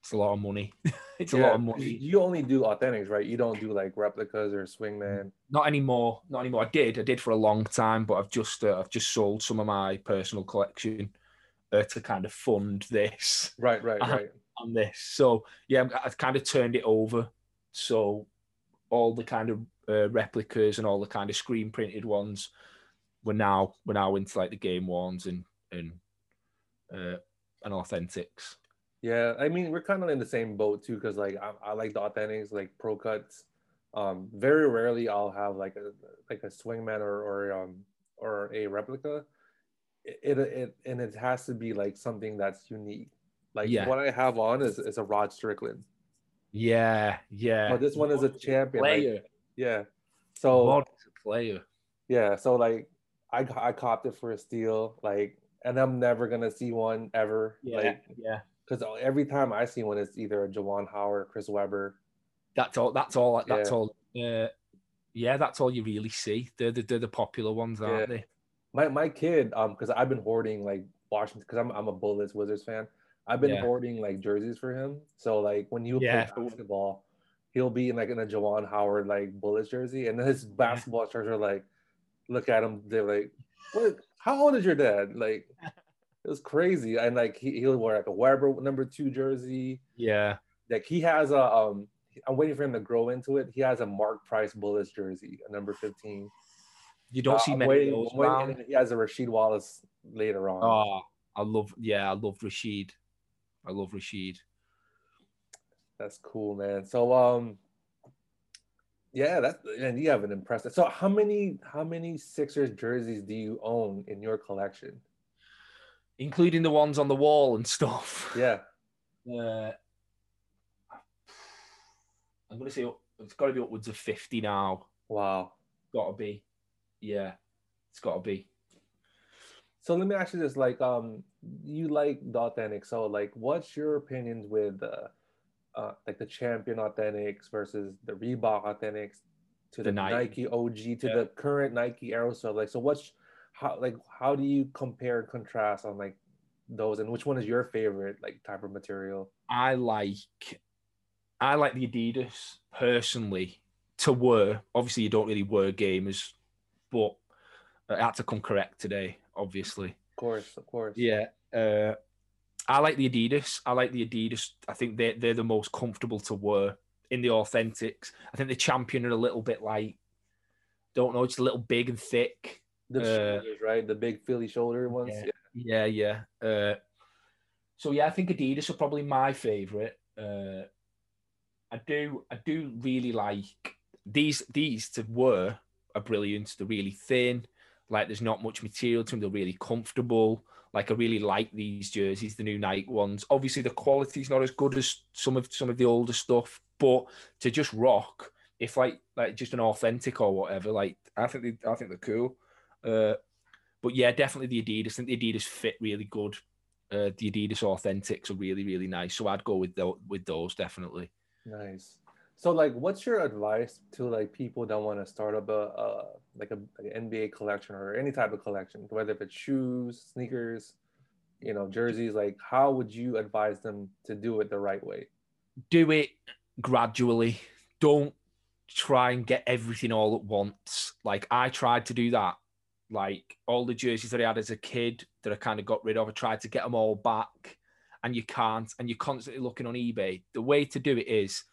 B: it's a lot of money. it's a lot of money.
A: You only do authentics, right? You don't do like replicas or swingman.
B: Not anymore. Not anymore. I did. I did for a long time, but I've just uh, I've just sold some of my personal collection uh, to kind of fund this
A: Right, right,
B: Uh-huh.
A: right.
B: on this. So yeah, I've kind of turned it over. So all the kind of uh, replicas and all the kind of screen printed ones were now we're now into like the game ones and and uh, and authentics.
A: Yeah, I mean we're kind of in the same boat too, because like I, I like the authentics, like pro cuts. Um, very rarely I'll have like a like a swingman or or um or a replica. It, it, it and it has to be like something that's unique. Like
B: Yeah.
A: what I have on is is a Rod Strickland.
B: Yeah, yeah.
A: But this one is a champion. like-
B: player.
A: yeah. So
B: Mod is a player.
A: yeah, so like I I copped it for a steal, like, and I'm never gonna see one ever.
B: Yeah,
A: Like,
B: yeah.
A: Because every time I see one, it's either a Juwan Howard, or Chris Webber.
B: That's all. That's all. That's
A: Yeah.
B: all. Uh, yeah, that's all you really see. They're the, they're the popular ones, aren't
A: Yeah.
B: they?
A: My my kid, um, because I've been hoarding like Washington, because I'm I'm a Bullets Wizards fan. I've been
B: Yeah.
A: hoarding like jerseys for him. So like when you
B: Yeah.
A: play basketball, he'll be in like in a Juwan Howard like Bullets jersey, and then his basketball shirts are like, look at him, they're like, what? How old is your dad? Like, it was crazy. And like he he'll wear like a Webber number two jersey.
B: Yeah.
A: Like he has a um. I'm waiting for him to grow into it. He has a Mark Price Bullets jersey, a number 15.
B: You don't
A: Uh,
B: see many
A: waiting-
B: of those
A: waiting- he has a Rasheed Wallace later on.
B: Oh, I love. Yeah, I love Rasheed. I love Rasheed.
A: That's cool, man. So um yeah, that's and you have an impressive. So how many how many Sixers jerseys do you own in your collection?
B: Including the ones on the wall and stuff.
A: Yeah.
B: Uh, I'm gonna say it's got to be upwards of fifty now.
A: Wow.
B: Got to be. Yeah, it's got to be.
A: So let me ask you this: like, um, you like the authentic. So, like, what's your opinions with uh, uh like the champion authentics versus the Reebok authentics to the,
B: The Nike.
A: Nike. OG to
B: Yeah.
A: the current Nike AeroSwift? Like, so what's how like how do you compare and contrast on like those, and which one is your favorite like type of material?
B: I like I like the Adidas personally to wear. Obviously, you don't really wear gamers, but I had to come correct today. Obviously,
A: Of course, of course.
B: yeah. Uh, I like the Adidas. I like the Adidas. I think they they're the most comfortable to wear in the authentics. I think the champion are a little bit like, don't know, it's a little big and thick.
A: The
B: Uh,
A: shoulders, right? The big Philly shoulder ones.
B: Yeah.
A: Yeah.
B: Yeah, yeah. Uh, so yeah, I think Adidas are probably my favorite. Uh, I do, I do really like these. These to wear are brilliant. They're really thin. Like there's not much material to them. They're really comfortable. Like I really like these jerseys, the new Nike ones. Obviously, the quality's not as good as some of some of the older stuff, but to just rock, if like like just an authentic or whatever, like I think they, I think they're cool. Uh, but yeah, definitely the Adidas. I think the Adidas fit really good. Uh, the Adidas Authentics are really, really nice. So I'd go with the, with those definitely.
A: Nice. So, like, what's your advice to like people that want to start up a, a like a like an NBA collection or any type of collection, whether if it's shoes, sneakers, you know, jerseys? Like, how would you advise them to do it the right way?
B: Do it gradually. Don't try and get everything all at once. Like I tried to do that. Like all the jerseys that I had as a kid that I kind of got rid of, I tried to get them all back, and you can't. And you're constantly looking on eBay. The way to do it is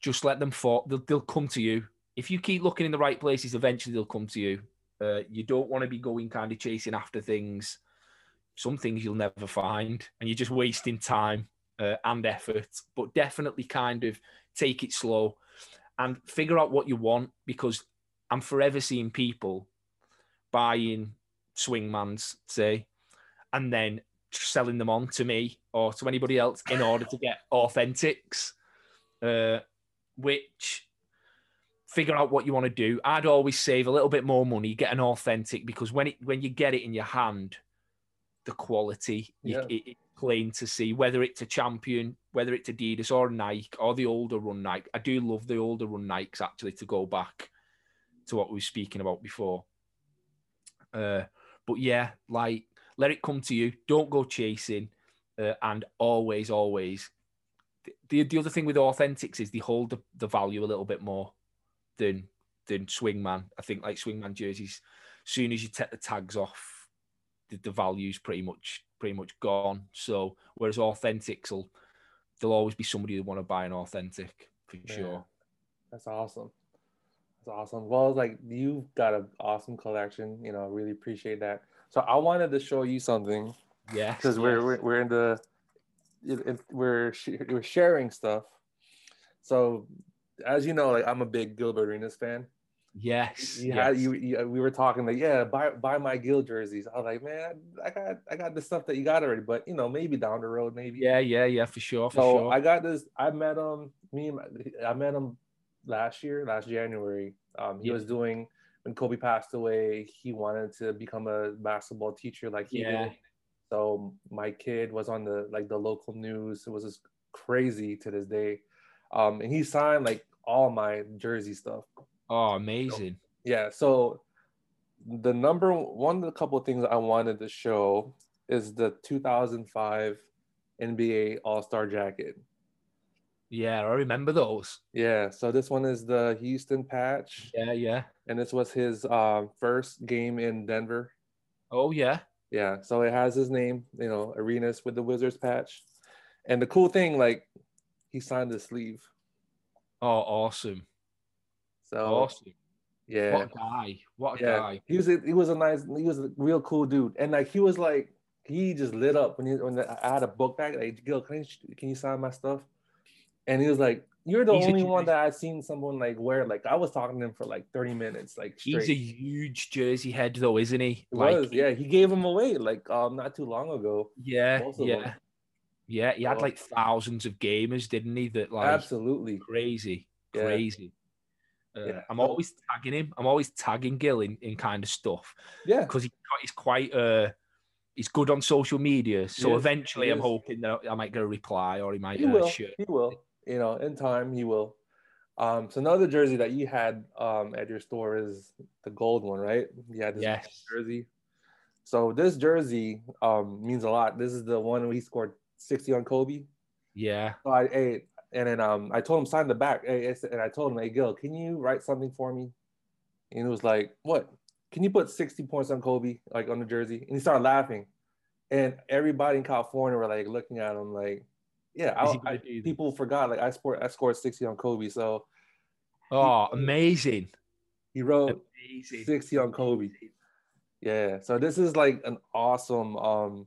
B: just let them fall. They'll, they'll come to you. If you keep looking in the right places, eventually they'll come to you. Uh, you don't want to be going kind of chasing after things. Some things you'll never find, and you're just wasting time uh, and effort. But definitely kind of take it slow and figure out what you want because I'm forever seeing people buying swingmans, say, and then selling them on to me or to anybody else in order to get authentics, uh, which figure out what you want to do. I'd always save a little bit more money, get an authentic because when it when you get it in your hand, the quality
A: Yeah.
B: it, it, it's plain to see whether it's a champion, whether it's Adidas or Nike or the older run Nike. I do love the older run Nikes actually to go back to what we were speaking about before. Uh, but yeah, like let it come to you. Don't go chasing, uh, and always, always. The, the other thing with authentics is they hold the, the value a little bit more than than swingman. I think like swingman jerseys, soon as you take the tags off, the, the value's pretty much pretty much gone. So whereas authentics will there'll always be somebody who want to buy an authentic for
A: Yeah.
B: sure.
A: That's awesome. That's awesome. Well, like you've got an awesome collection. You know, really appreciate that. So I wanted to show you something
B: Yes,
A: because we're, we're we're in the we're we're sharing stuff. So as you know, like I'm a big Gilbert Arenas fan.
B: yes,
A: You had you, you we were talking like yeah buy buy my Gil jerseys. I was like man I got I got the stuff that you got already, but you know maybe down the road maybe.
B: yeah, yeah, yeah, for sure, for
A: So
B: sure.
A: I got this. I met him. Me, and my- I met him last year, last January. Um, he
B: Yeah.
A: was doing when Kobe passed away. He wanted to become a basketball teacher, like he
B: Yeah.
A: did. So my kid was on the like the local news. It was just crazy to this day. Um, and he signed like all my jersey stuff.
B: oh, amazing.
A: Yeah. So the number one of the couple of things I wanted to show is the 2005 NBA All Star jacket.
B: Yeah, I remember those.
A: Yeah, so this one is the Houston patch,
B: Yeah, yeah.
A: and this was his um, first game in Denver.
B: Oh, yeah.
A: Yeah, so it has his name, you know, Arenas with the Wizards patch. And the cool thing, like, he signed the sleeve.
B: Oh, awesome.
A: So
B: Awesome.
A: yeah,
B: What a guy. What a
A: yeah,
B: guy.
A: he was a, he was a nice, he was a real cool dude, and like he was like he just lit up when he when I had a book bag. Like, Gil, can you can you sign my stuff? And he was like, "You're the
B: He's
A: only one that I've seen someone like wear." Like I was talking to him for like 30 minutes, like straight.
B: He's a huge jersey head, though, isn't he?
A: It was, yeah. He gave him away like um not too long ago.
B: Yeah, yeah.
A: them.
B: Yeah, he had like thousands of gamers, didn't he? That like
A: Absolutely.
B: crazy,
A: Yeah.
B: crazy. Uh,
A: Yeah.
B: I'm always tagging him. I'm always tagging Gil in, in kind of stuff
A: Yeah.
B: because he, he's quite uh he's good on social media. So eventually, I'm hoping that I might get a reply or he might
A: He
B: uh,
A: will.
B: share.
A: He will. You know, in time he will. Um, so another jersey that you had um at your store is the gold one, right? Yeah, this
B: Yes.
A: jersey. So this jersey um means a lot. This is the one where he scored 60 on Kobe.
B: Yeah.
A: So I hey, and then um I told him sign the back. Hey, and I told him, hey Gil, can you write something for me? And he was like, What? Can you put 60 points on Kobe, like on the jersey? And he started laughing. And everybody in California were like looking at him like, Yeah, I, I- people forgot like I scored I scored 60 on Kobe. So
B: Oh, amazing.
A: he wrote
B: Amazing.
A: 60 on Kobe. Yeah. So this is like an awesome um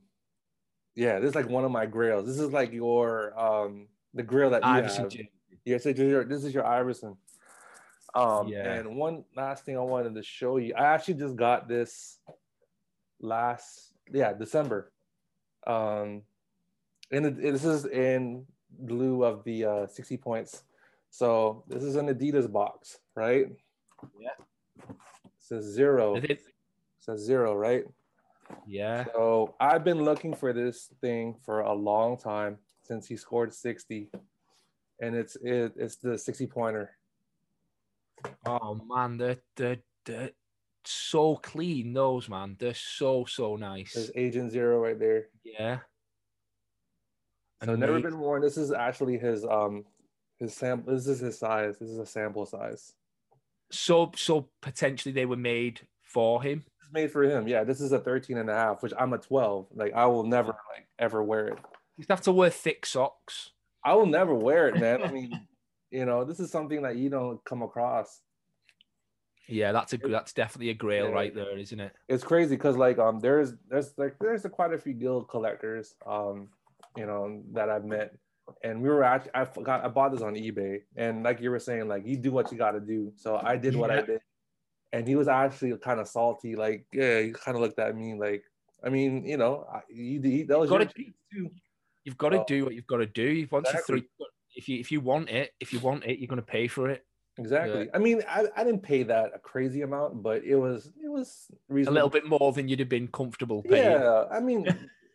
A: yeah, this is like one of my grails. This is like your um the grill that you
B: Iverson
A: have.
B: jersey.
A: Yeah, so this is your, this is your Iverson. Um,
B: Yeah.
A: and one last thing I wanted to show you, I actually just got this last, yeah, December. Um, and it, this is in lieu of the uh, 60 points. So this is an Adidas box, right?
B: Yeah.
A: It says zero.
B: Is
A: It
B: it-
A: says zero, right?
B: Yeah.
A: So I've been looking for this thing for a long time since he scored 60. And it's it, it's the 60 pointer.
B: Oh man, they're, they're, they're so clean, those man. They're so so nice.
A: There's Agent Zero right there.
B: Yeah.
A: So never been worn. This is actually his um his sample. This is his size. This is a sample size.
B: So so potentially they were made for him.
A: It's made for him. Yeah, this is a 13 and a half, which I'm a 12. Like I will never like ever wear it.
B: You have to wear thick socks.
A: I will never wear it, man. I mean, you know, this is something that you don't come across.
B: Yeah, that's a that's definitely a grail
A: Yeah.
B: right there, isn't it?
A: it's crazy because like um there's there's like there's a, quite a few Gil collectors um you know that I've met and we were actually I forgot I bought this on eBay and like you were saying like you do what you got to do so I did what I did and he was actually kind of salty like yeah he kind of looked at me like I mean you know you, you, that was
B: do-
A: piece too
B: You've got to
A: Oh.
B: do what you've got to do. Once
A: Exactly.
B: you three, if you if you want it, if you want it, you're going to pay for it.
A: Exactly. I mean, I, I didn't pay that a crazy amount, but it was it was reasonable.
B: A little bit more than you'd have been comfortable paying.
A: Yeah, I mean,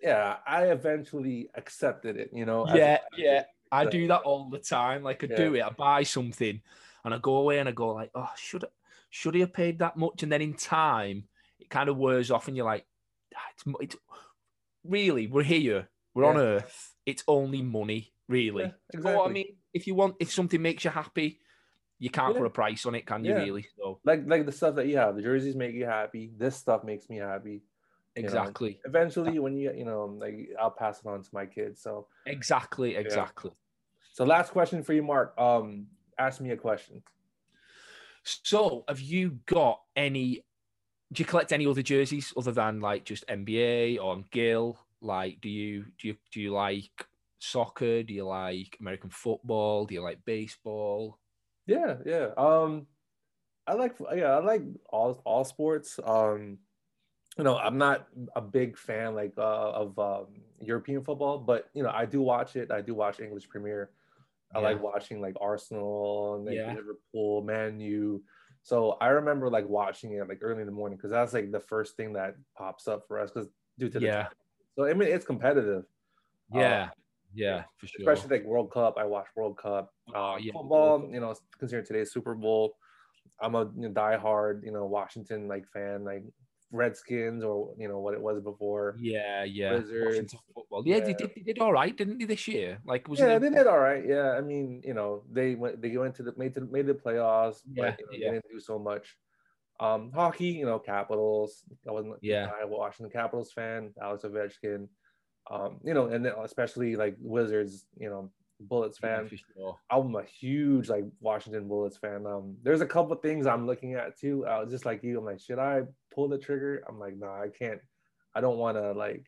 A: yeah, I eventually accepted it. You know.
B: Yeah, yeah. I do that all the time. Like I
A: Yeah.
B: do it, I buy something and I go away and I go like, oh, should I, should I have paid that much? And then in time, it kind of wears off, and you're like, "Ah, it's, it's really we're here, we're on Earth. It's only money, really.
A: Yeah,
B: You know what I mean? If you want, if something makes you happy, you can't
A: Yeah.
B: put a price on it, can you?
A: Yeah.
B: Really? So
A: Like like the stuff that you have, the jerseys make you happy. This stuff makes me happy. You know,
B: exactly,
A: Eventually, when you you know, like I'll pass it on to my kids. So
B: exactly, exactly.
A: so last question for you, Mark. Um, ask me a question.
B: So, have you got any? Do you collect any other jerseys other than like just NBA or Gil? Like, do you do you do you like soccer? Do you like American football? Do you like baseball?
A: Yeah, yeah. Um, I like yeah, I like all all sports. Um, you know, I'm not a big fan like uh, of um, European football, but you know, I do watch it. I do watch English Premier. I like watching like Arsenal and like
B: Yeah.
A: Liverpool, Man U. So I remember like watching it like early in the morning because that's like the first thing that pops up for us because due to the
B: Yeah.
A: time. So I mean, it's competitive. Um,
B: Yeah, yeah, for sure.
A: especially like World Cup. I watch World Cup. Uh,
B: yeah.
A: Football, you know, considering today's Super Bowl, I'm a you know, diehard, you know, Washington like fan, like Redskins or you know what it was before.
B: yeah, yeah.
A: Wizards.
B: Football. Yeah, They, did, they did all right, didn't they, this year? Like, was
A: yeah, they did all right. Yeah, I mean, you know, they went they went to the made to made the playoffs,
B: Yeah,
A: but you know,
B: yeah.
A: they didn't do so much. Um, hockey, you know, Capitals. I wasn't
B: Yeah.
A: I was Washington Capitals fan. Alex Ovechkin. Um, you know, and then especially like Wizards, you know, Bullets fan.
B: sure.
A: I'm a huge like Washington Bullets fan. Um, there's a couple things I'm looking at too. Uh, just like you, I'm like, should I pull the trigger? I'm like, no, I can't. I don't want to like,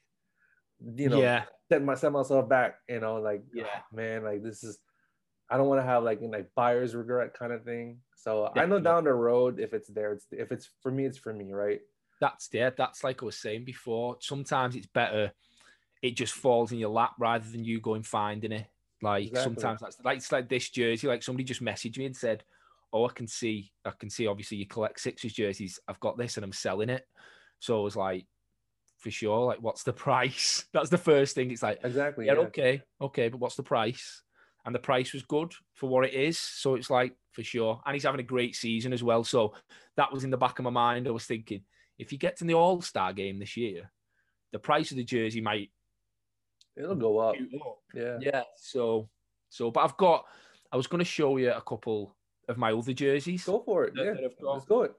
A: you know,
B: yeah,
A: set my set myself back. You know, like,
B: Yeah.
A: "Ah, man, like this is. I don't want to have like like buyer's regret kind of thing. So I know down the road, if it's there, it's if it's for me, it's for me, right?
B: that's yeah, that's like I was saying before. Sometimes it's better it just falls in your lap rather than you going finding it. Like
A: Exactly.
B: sometimes that's like it's like this jersey. Like somebody just messaged me and said, "Oh, I can see, I can see. Obviously, you collect Sixers jerseys. I've got this and I'm selling it." So I was like, for sure. Like, what's the price? That's the first thing. It's like,
A: Exactly.
B: yeah, okay, okay, but what's the price? And the price was good for what it is. So it's like for sure. And he's having a great season as well. So that was in the back of my mind. I was thinking, if he gets in the All Star game this year, the price of the jersey might
A: It'll go up. Yeah.
B: Yeah. So, so, but I've got. I was going to show you a couple of my other jerseys.
A: Go for it.
B: that-
A: Yeah.
B: that.
A: Let's go it.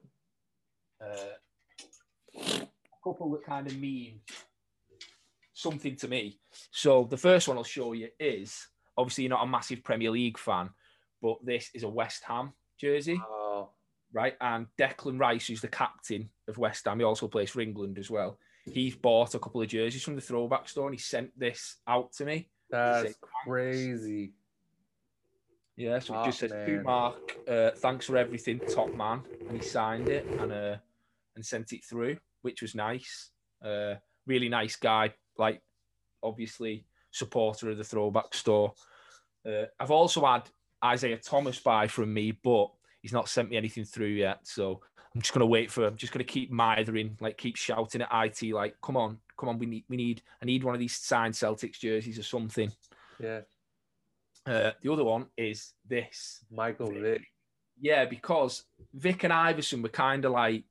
B: Uh, a couple that kind of mean something to me. So the first one I'll show you is obviously you're not a massive Premier League fan, but this is a West Ham jersey,
A: Oh,
B: right? And Declan Rice, who's the captain of West Ham, he also plays for England as well. He's bought a couple of jerseys from the throwback store and he sent this out to me.
A: that's
B: thanks.
A: crazy.
B: Yeah, so it
A: Oh,
B: just says to. Mark, uh, thanks for everything, top man. And he signed it and uh, and sent it through, which was nice. Uh, really nice guy, like obviously supporter of the throwback store. Uh, I've also had Isaiah Thomas buy from me, but he's not sent me anything through yet. So I'm just gonna wait for. I'm just gonna keep mithering, like keep shouting at IT, like, come on, come on, we need, we need, I need one of these signed Celtics jerseys or something.
A: Yeah.
B: Uh, the other one is this.
A: Michael Vick.
B: Yeah, because Vick and Iverson were kind of like.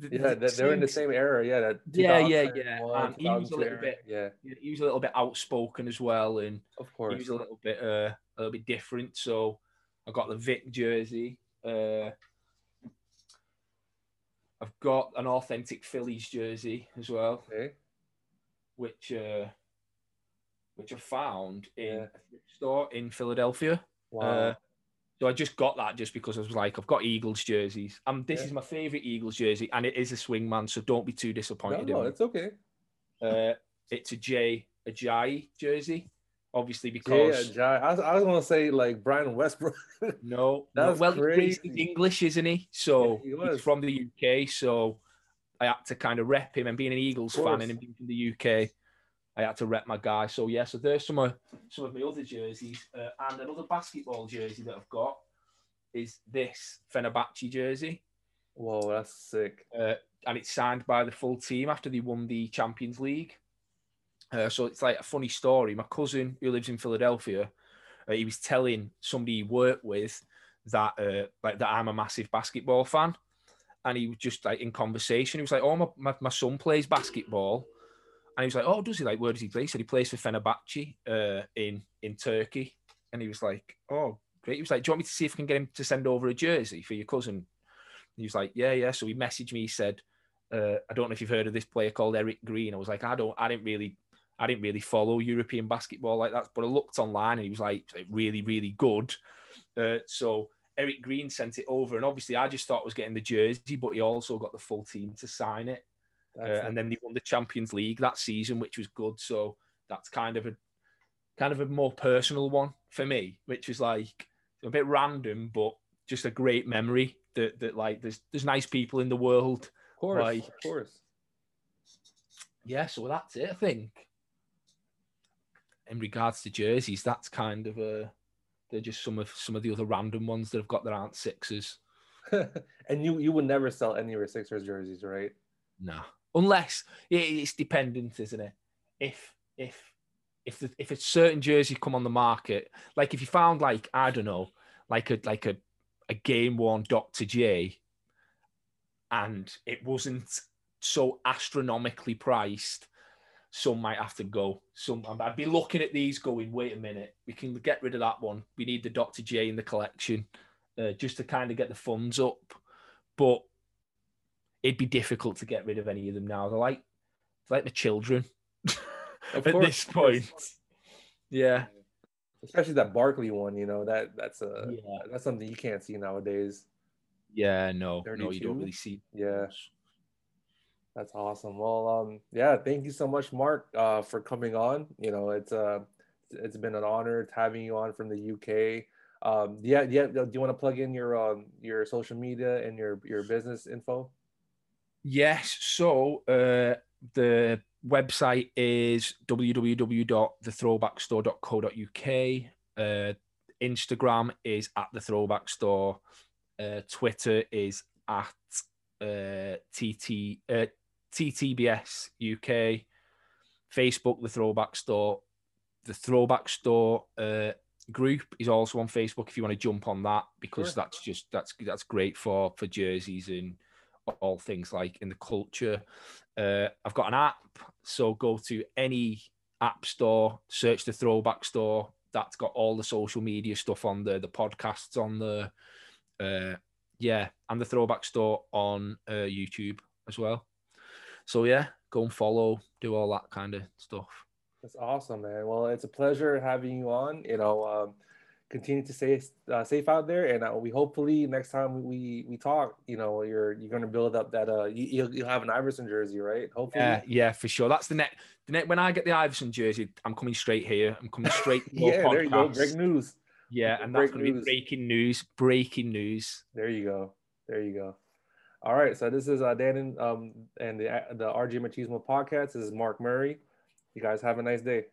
A: Yeah,
B: th-
A: they- they're in the
B: same-
A: era. Yeah, that
B: Yeah, yeah, yeah. And he was a little bit-
A: Yeah,
B: He was a little bit outspoken as well, and
A: of course, he
B: was a little bit, uh, a little bit different. So I got the Vick jersey. Uh, I've got an authentic Phillies jersey as well,
A: Okay.
B: which uh, which I found in
A: Yeah.
B: a store in Philadelphia.
A: Wow.
B: Uh, so I just got that just because I was like, I've got Eagles jerseys. Um, this
A: Yeah.
B: is my favorite Eagles jersey, and it is a swingman, so don't be too disappointed.
A: no,
B: in me.
A: it's okay.
B: Uh, it's a Jay Ajayi jersey, obviously
A: Yeah,
B: because
A: Jai. I was, I was gonna say like Brian Westbrook.
B: no, no,
A: That's
B: well, he's. English, isn't he? So
A: Yeah, he
B: he's from the UK, so I had to kind of rep him. And being an Eagles fan and him being from the UK, I had to rep my guy. So yeah, so there's some of some of my other jerseys uh, and another basketball jersey that I've got. is this Fenerbahce jersey.
A: Whoa, that's sick.
B: Uh, and it's signed by the full team after they won the Champions League. Uh, so it's like a funny story. My cousin, who lives in Philadelphia, uh, he was telling somebody he worked with that uh, like that I'm a massive basketball fan, and he was just like in conversation. He was like, "Oh, my, my, my son plays basketball," and he was like, "Oh, does he like? Where does he play?" He said he plays for Fenerbahce uh, in in Turkey, and he was like, "Oh, great." He was like, "Do you want me to see if I can get him to send over a jersey for your cousin?" He was like, "Yeah, yeah." So he messaged me. He said, uh, "I don't know if you've heard of this player called Eric Green." I was like, "I don't. I didn't really." I didn't really follow European basketball like that, but I looked online and he was like, really, really good. Uh, so Eric Green sent it over, and obviously I just thought I was getting the jersey, but he also got the full team to sign it. Uh, and then they won the Champions League that season, which was good. So that's kind of a kind of a more personal one for me, which is like a bit random, but just a great memory that that like there's there's nice people in the world.
A: Of course,
B: like,
A: of course.
B: Yeah, so that's it. I think in regards to jerseys, that's kind of a they're just some of some of the other random ones that have got their aren't sixes.
A: and you you would never sell any of your Sixers jerseys, right?
B: No, unless it's dependent, isn't it? If if if the, if a certain jersey come on the market, like if you found like I don't know, like a like a a game worn Dr. J, and it wasn't so astronomically priced some might have to go. Some I'd be looking at these going, wait a minute, we can get rid of that one. We need the Dr. J in the collection uh, just to kind of get the funds up. But it'd be difficult to get rid of any of them now. They're like like the children at course, this point. Yeah.
A: Especially that Barkley one, you know, that that's a yeah. that's something you can't see nowadays.
B: Yeah, no, 32? no, you don't really see.
A: Yeah. That's awesome. Well, um, yeah, thank you so much, Mark, uh, for coming on. You know, it's uh, it's been an honor having you on from the UK. Um, yeah, yeah. Do you want to plug in your um your social media and your your business info?
B: Yes. So uh, the website is www.thethrowbackstore.co.uk. Uh, Instagram is at the Throwback Store. Uh, Twitter is at uh, TT uh, TTBS UK, Facebook, the Throwback Store, the Throwback Store uh, group is also on Facebook if you want to jump on that because sure. that's just that's that's great for for jerseys and all things like in the culture. Uh, I've got an app, so go to any app store, search the Throwback Store. That's got all the social media stuff on there, the podcasts on the, uh, yeah, and the Throwback Store on uh, YouTube as well. So yeah, go and follow, do all that kind of stuff.
A: That's awesome, man. Well, it's a pleasure having you on. You know, um, continue to stay uh, safe out there, and uh, we hopefully next time we we talk, you know, you're you're going to build up that uh, you, you'll, you'll have an Iverson jersey, right? Hopefully,
B: yeah, yeah, for sure. That's the next. The next when I get the Iverson jersey, I'm coming straight here. I'm coming straight.
A: yeah, podcast. there you go. Break news.
B: Yeah, and that's going to be breaking news. Breaking news.
A: There you go. There you go. All right, so this is uh, Dan and, um, and the the RG Machismo podcast. This is Mark Murray. You guys have a nice day.